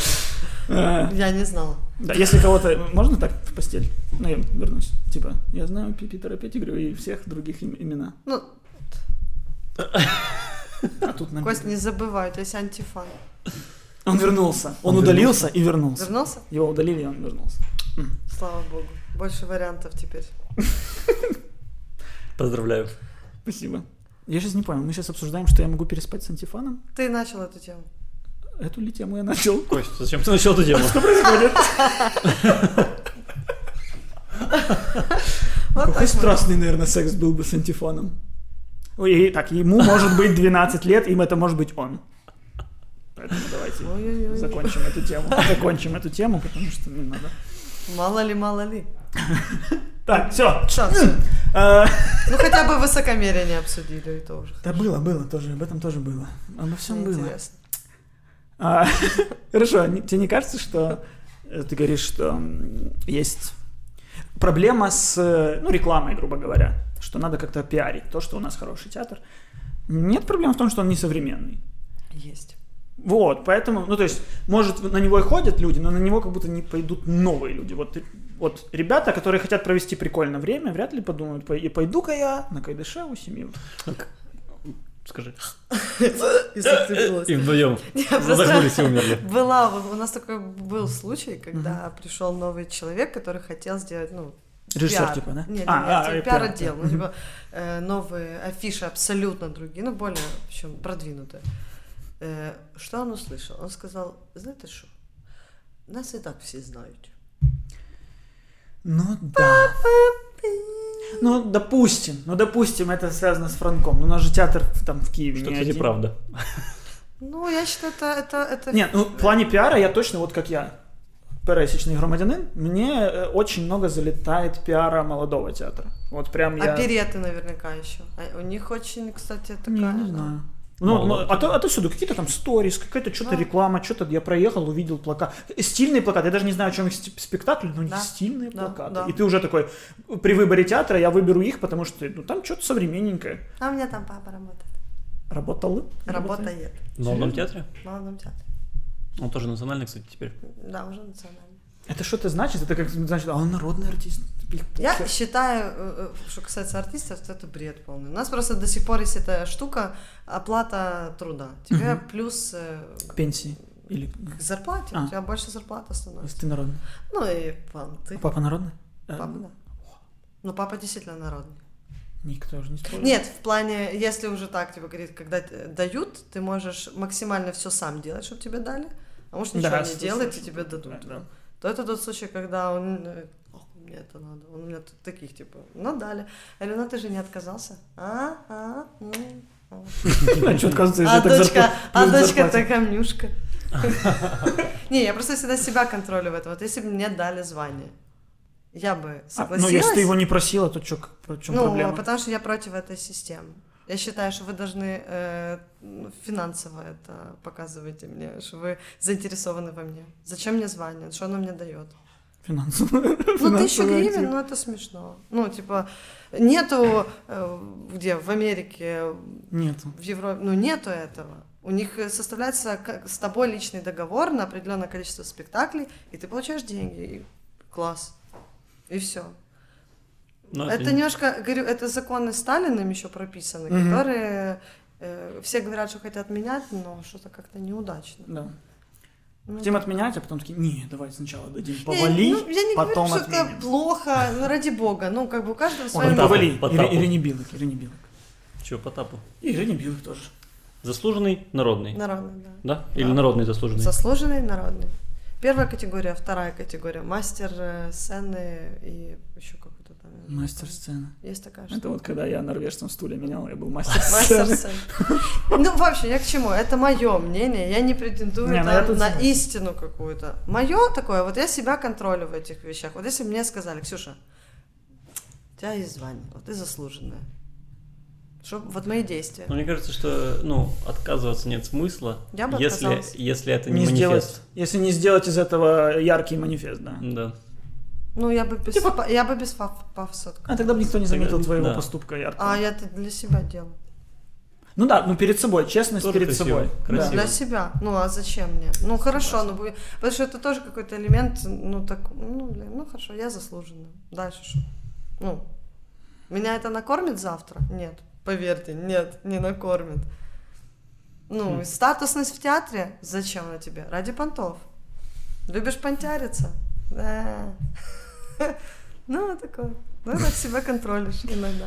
Я не знала. Да, если кого-то... Можно так в постель? Ну, я вернусь. Типа, я знаю Пи- Питера Петтигрю и всех других им- имена. Ну, А тут нам... Кость, не забывай, то есть антифан. Он вернулся. Он, Он удалился и вернулся. Вернулся? Его удалили, и он вернулся. Слава богу. Больше вариантов теперь. Поздравляю. Спасибо. Я сейчас не понял, мы сейчас обсуждаем, что я могу переспать с антифаном? Ты начал эту тему. Эту ли тему я начал? Кость, зачем ты начал эту тему? Что происходит? Какой страстный, наверное, секс был бы с антифоном. Ой, и так, ему может быть 12 лет, им это может быть он. Поэтому давайте Ой-ой-ой. закончим эту тему. Закончим эту тему, потому что не надо. Мало ли, мало ли. Так, все. Всё. Ну хотя бы высокомерие не обсудили, и то уже. Да было, было тоже, об этом тоже было. Обо всем было. Интересно. А, Хорошо, не- тебе не кажется, что э, ты говоришь, что есть проблема с э, ну, рекламой, грубо говоря, что надо как-то пиарить то, что у нас хороший театр. Нет проблем в том, что он несовременный. Есть. Вот, поэтому, ну то есть, может, на него и ходят люди, но на него как будто не пойдут новые люди. Вот, э, вот ребята, которые хотят провести прикольное время, вряд ли подумают, «Пой- и пойду-ка я на Кайдыше у семьи. Скажи. И вдвоем задохнулись и умерли. Была, у нас такой был случай, когда пришел новый человек, который хотел сделать, ну, Режиссер, пиар. типа, да? Нет, А, нет, а, типа, э, пиар-отдел. пиар, Ну, типа, э, новые афиши абсолютно другие, ну, более, в общем, продвинутые. Э, Что он услышал? Он сказал, знаете что, нас и так все знают. Ну да. Ну, допустим, ну, допустим, это связано с Франком. Ну, у нас же театр там в Киеве Что, не кстати, один. правда. Ну, я считаю, это... это, это... Нет, ну, в плане пиара я точно вот как я. пересечный громадянин, мне э, очень много залетает пиара молодого театра. Вот прям я... Опереты наверняка еще. А у них очень, кстати, такая... Не, не знаю. Ну, ну, а то, отовсюду какие-то там сторис, какая-то что-то Да. реклама, что-то я проехал, увидел плакат. Стильные плакаты, я даже не знаю, о чем их спектакль, но Да. стильные Да, плакаты. да. И ты уже такой, при выборе театра я выберу их, потому что ну, там что-то современненькое. А у меня там папа работает. Работал? Работает В Молодом театре? в молодом театре. Он тоже национальный, кстати, теперь. Да, уже национальный. Это что-то значит? Это как значит, а он народный артист. Я считаю, э, э, что касается артистов, то это бред полный. У нас просто до сих пор есть эта штука оплата труда. Тебе Мгм. плюс э, К пенсии. Или к зарплате, А. у тебя больше зарплата становится. если ты народный. Ну и понты. А папа народный? Папа, да. Ну, папа действительно народный. Никто уже не спорит. Нет, в плане, если уже так тебе говорит, когда дают, ты можешь максимально все сам делать, чтобы тебе дали, а можешь ничего Да, не делать, и тебе да, дадут. да. То это тот случай, когда он, э, мне это надо, он у меня тут таких, типа, ну дали. Я говорю, ну ты же не отказался. А, а, м, а. А что, оказывается, А дочка, а дочка то камнюшка. Не, я просто всегда себя контролю в этом. Вот если бы мне дали звание, я бы А, Ну, согласилась. если ты его не просила, то что, в чем Ну, проблема? потому что я против этой системы. Я считаю, что вы должны э, финансово это показываете мне, что вы заинтересованы во мне. Зачем мне звание? Что оно мне дает? Финансово. Ну, финансовый гривен, ну это смешно. Ну, типа, нету э, где? В Америке, Нету. в Европе, ну нету этого. У них составляется с тобой личный договор на определенное количество спектаклей, и ты получаешь деньги. И класс. И все. Но это не- немножко, говорю, это законы Сталиным еще прописаны, Мгм. которые э, все говорят, что хотят менять, но что-то как-то неудачно. Да. Ну, Хотим да. отменять, а потом такие, не, давай сначала дадим Не, повали, ну, я не потом говорю, что это отменим. плохо, ну, ради бога. Ну, как бы у каждого Ой, свое Потапу, мнение. повали. Ирине Билык, Ирине Билык. Чё, Потапу? И Ирине Билык тоже. Заслуженный, народный. Народный, да. Да? Или народный заслуженный? Заслуженный, народный. Первая категория, вторая категория. Мастер э, сцены и еще какой-то Мастер там сцены. Есть такая Это штука. вот когда я норвежцем стуле менял, я был мастер Мастер сцены. сцены. Ну, вообще, я к чему? Это мое мнение. Я не претендую Не, ну там я тут на истину какую-то. Мое такое, вот я себя контролю в этих вещах. Вот если бы мне сказали, Ксюша, у тебя есть звание, вот ты заслуженная. Что, вот мои действия. Но мне кажется, что ну, отказываться нет смысла, Я бы если, отказалась. если это не, Не сделать, манифест. если не сделать из этого яркий манифест, да. Да. Ну, я бы без, Типа- па- я бы без паф- пафоса отказалась. А тогда бы никто не заметил твоего да. поступка яркого. А я это для себя делаю. Ну да, ну перед собой, честность Тоже перед красиво, собой. красиво. Да. Для себя. Ну, а зачем мне? Ну, хорошо, ну, бу- потому что это тоже какой-то элемент, ну, так, ну, блин, ну, хорошо, я заслуженная. Дальше что? Ну, меня это накормит завтра? Нет. Поверьте, нет, не накормит. Ну, Хм. статусность в театре, зачем она тебе? Ради понтов. Любишь понтяриться? Да. Ну, такое. Ну, так себя контролишь иногда.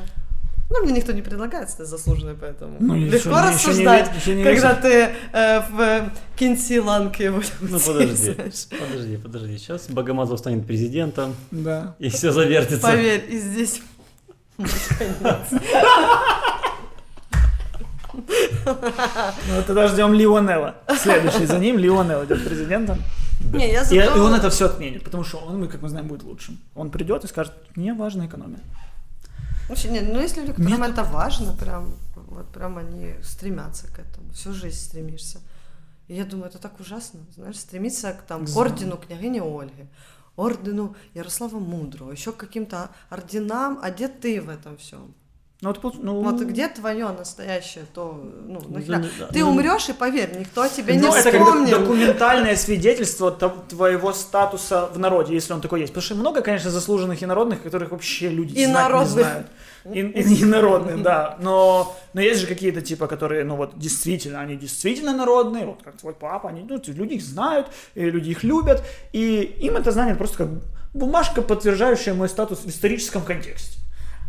Ну, мне никто не предлагает стать заслуженной, поэтому Ну, еще легко еще не рассуждать, еще не когда весит. ты э, в Кинси Ланке вот Ну подожди, подожди, подожди. Сейчас Богомазов станет президентом, Да. и все завертится. Поверь, и здесь конец. Ну тогда ждем Лионела. Следующий за ним Лионел идет президентом. Не, я И, зато... и он это все отменит, потому что он, мы, как мы знаем, будет лучшим. Он придет и скажет, мне важна экономия. Вообще, нет, ну если люди, которым Нет. это важно, прям, вот прям они стремятся к этому, всю жизнь стремишься. И я думаю, это так ужасно, знаешь, стремиться к, там, к ордену княгини Ольги, ордену Ярослава Мудрого, еще к каким-то орденам, а где ты в этом всем? Ну, вот, ну, Вот где твое настоящее, то, ну, нахера? да, да. Ты Ну, умрешь, и поверь, никто тебя не Ну, это как документальное свидетельство тв- твоего статуса в народе, если он такой есть. Потому что много, конечно, заслуженных инородных, которых вообще люди И знать не народных. знают. И, и инородных, да. Но, но есть же какие-то типа, которые, ну вот, действительно, они действительно народные, вот как твой папа, они, ну, люди их знают, и люди их любят, и им это знание просто как бумажка, подтверждающая мой статус в историческом контексте.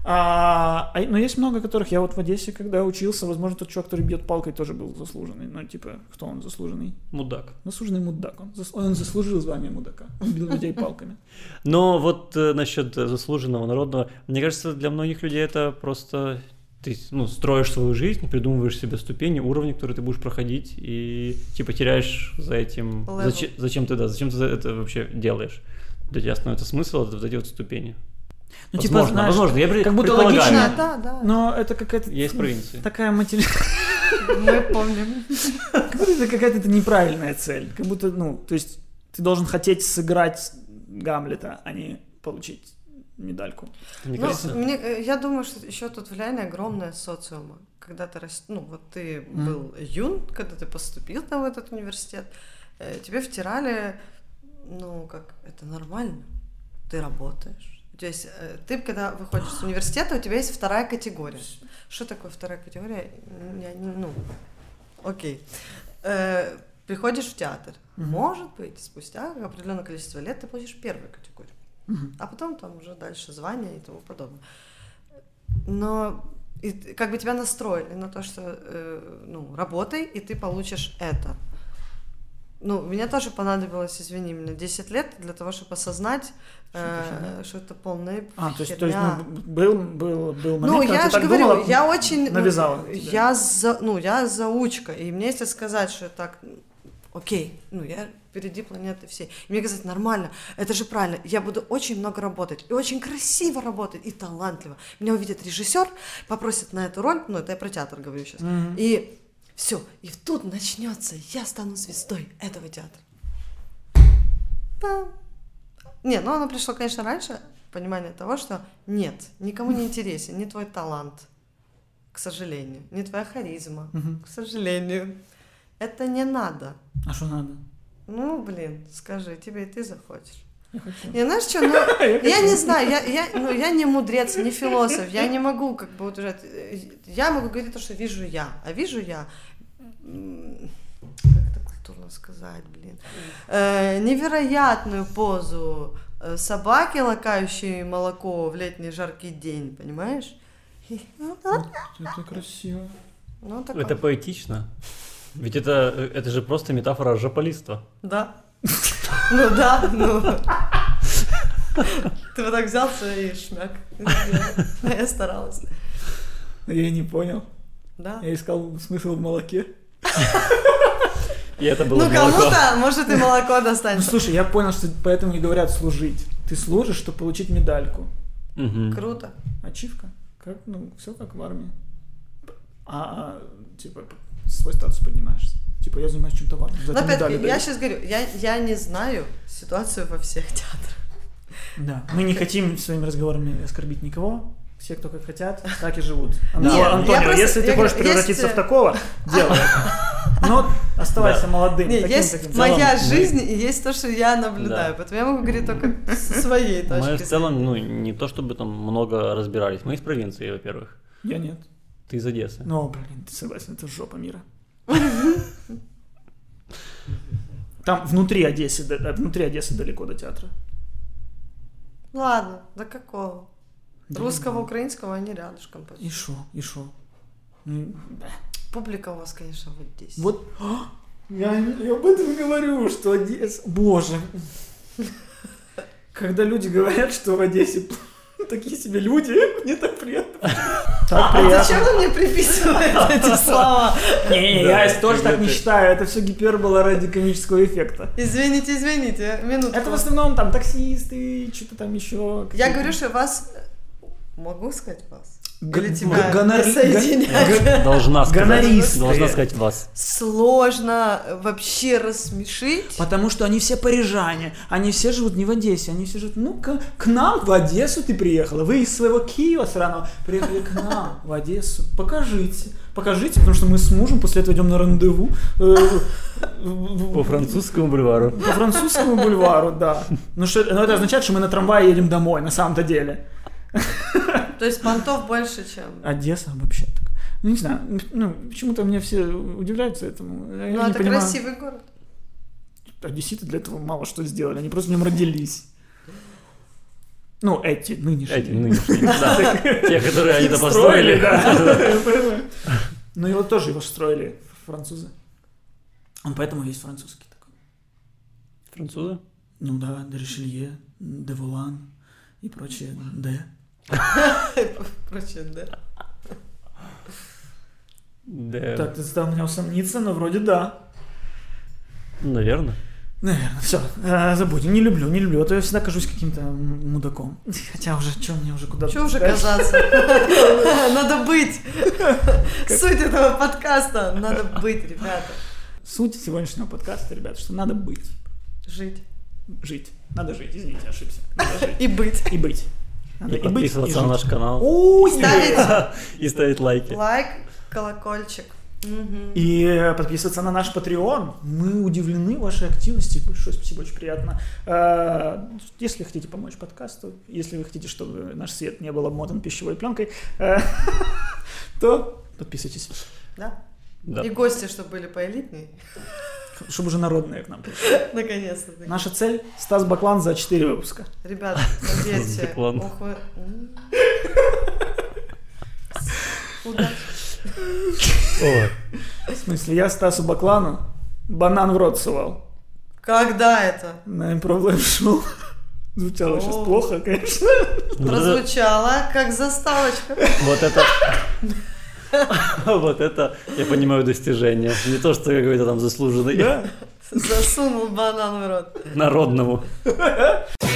А, а- но есть много, которых я вот в Одессе, когда учился, возможно, тот чувак, который бьет палкой, тоже был заслуженный. Ну, типа, кто он заслуженный? Мудак. Заслуженный мудак. Он, зас- он заслужил звание мудака. Он бил людей палками. Но вот э, насчет заслуженного народного, мне кажется, для многих людей это просто ты ну, строишь свою жизнь, придумываешь себе ступени, уровни, которые ты будешь проходить, и типа теряешь за этим... Зачем, зачем ты, да, зачем ты это вообще делаешь? Для тебя становится смысл это вот эти вот ступени. Ну, возможно, знаешь, возможно, я как будто логично, Да, да, но это какая-то... Я из провинции. Такая матери... мы помним. Как будто это какая-то неправильная цель. Как будто, ну, то есть ты должен хотеть сыграть Гамлета, а не получить медальку. Мне Ну, кажется, мне, э, я думаю, что еще тут влияние огромное социума. Когда ты рас... ну вот ты Мгм. был юн, когда ты поступил там в этот университет, э, тебе втирали, ну как это нормально, ты работаешь. То есть э, ты, когда выходишь с университета, у тебя есть вторая категория. Что такое вторая категория? Я ну, окей. Э, приходишь в театр. Мгм. Может быть, спустя определенное количество лет ты получишь первую категорию Мгм. а потом там уже дальше звания и тому подобное. Но и как бы тебя настроили на то, что э, ну, работай, и ты получишь это. Ну, мне тоже понадобилось, извини меня, 10 лет для того, чтобы осознать, э, что это полная А, то есть, то есть херня. ну, был, был, был момент, Ну, когда я же говорю, думала, я очень... ну, навязала тебе. я, за, ну, я заучка, и мне если сказать, что так, окей, ну, я впереди планеты всей. И мне сказать, нормально, это же правильно, я буду очень много работать, и очень красиво работать, и талантливо. Меня увидит режиссер, попросит на эту роль, ну, это я про театр говорю сейчас, Мгм. и все, и тут начнется, я стану звездой этого театра. Пам. Не, ну оно пришло, конечно, раньше, понимание того, что нет, никому не интересен ни твой талант, к сожалению, ни твоя харизма, к сожалению. Это не надо. А что надо? Ну, блин, скажи, тебе и ты захочешь. Я. Не, знаешь что, ну, я не знаю, я, я, ну, я не мудрец, не философ, я не могу как бы утверждать, э, я могу говорить то, что вижу я, а вижу я, как это культурно сказать, блин, э, невероятную позу э, собаки, лакающей молоко в летний жаркий день, понимаешь? И- Это красиво. Ну, такое. это поэтично. Ведь это, это же просто метафора жополиства. Да. Ну да, ну. Ты вот так взялся и шмяк. Я старалась. Я не понял. Да. Я искал смысл в молоке. И это было Ну кому-то, может, и молоко Ну, достанется. слушай, я понял, что поэтому не говорят служить. Ты служишь, чтобы получить медальку. Круто. Ачивка. Как, ну, все как в армии. А, а, типа, свой статус поднимаешься. Типа, я занимаюсь чем-то важным. За Но опять-таки, я сейчас говорю, я, я не знаю ситуацию во всех театрах. Да. Мы не хотим своими разговорами оскорбить никого. Все, кто как хотят, так и живут. Нет, я Антонио, просто- если ты хочешь есть, превратиться в э, такого, делай. Но оставайся молодым. Не, таким, есть моя мы- жизнь и есть то, что я наблюдаю. Да. Поэтому я могу говорить только со своей Мы точки в целом, ну, не то чтобы там много разбирались. Мы из провинции, во-первых. Я нет. Ты из Одессы. Ну, блин, ты согласен, это жопа мира. Там внутри Одессы, да- да, внутри Одессы далеко до театра. Ладно, до какого? Да, Русского, украинского они рядышком. И шо, и шо? Ну. Публика у вас, конечно, вот здесь. Вот, а, я, я об этом говорю, что Одесса... Боже. Когда люди говорят, что в Одессе такие себе люди, мне так приятно. Так А приятно. зачем вы мне приписываете эти слова? Не, я тоже так не считаю, это все гипербола ради комического эффекта. Извините, извините, минутку. Это в основном там таксисты, что-то там еще. Я говорю, что вас... Могу сказать вас? Или тебя Должна сказать. Гонористы. Должна сказать вас. Сложно вообще рассмешить. Потому что они все парижане, они все живут не в Одессе, они все живут, ну, к, к нам в Одессу ты приехала, вы из своего Киева сраного приехали к нам в Одессу, покажите, покажите, потому что мы с мужем после этого идем на рандеву э, По французскому бульвару. по французскому бульвару, да. Ну, что, ну, это означает, что мы на трамвае едем домой, на самом-то деле. То есть понтов больше, чем... Одесса вообще так. Ну, не знаю, ну, почему-то мне все удивляются этому. Ну, не это понимаю. красивый город. Одесситы для этого мало что сделали, они просто в нем родились. Ну, эти, нынешние. Эти нынешние. да. Те, которые они-то Строили, построили. Ну, его тоже его строили французы. Он поэтому весь французский такой. Французы? Ну да, де Ришелье, де Вулан и прочее, де. Короче, да. Да, Так, ты заставил меня усомниться, но вроде да. наверное. Наверное, все, забудем. Не люблю, не люблю. А то я всегда кажусь каким-то мудаком. Хотя уже, что мне уже куда Что уже казаться? Надо быть. Суть этого подкаста. Надо быть, ребята. Суть сегодняшнего подкаста, ребят, что надо быть. Жить. Жить. Надо жить, извините, ошибся. Надо жить. И быть. И быть. Надо И и быть, и подписываться на жить. наш канал. О, И ставить лайки. лайк, колокольчик. Мгм. И подписываться на наш Patreon. Мы удивлены вашей активности. Большое спасибо, очень приятно. Э, Если хотите помочь подкасту, если вы хотите, чтобы наш свет не был обмотан пищевой пленкой, э, то подписывайтесь. Да? Да. И гости, чтобы были поэлитнее. Чтобы уже народные к нам пришли. Наконец-то. Наша цель – Стас Баклан за 4 выпуска. Ребята, поверьте. Баклан. ох вы-. Удачи. О, В смысле, я Стасу Баклану банан в рот сувал Когда это? на импров шоу. Звучало сейчас О. плохо, конечно. Прозвучало как заставочка. Вот это... Вот это, я понимаю, достижение. Не то, что какой-то там заслуженный. Засунул банан в рот. Народному.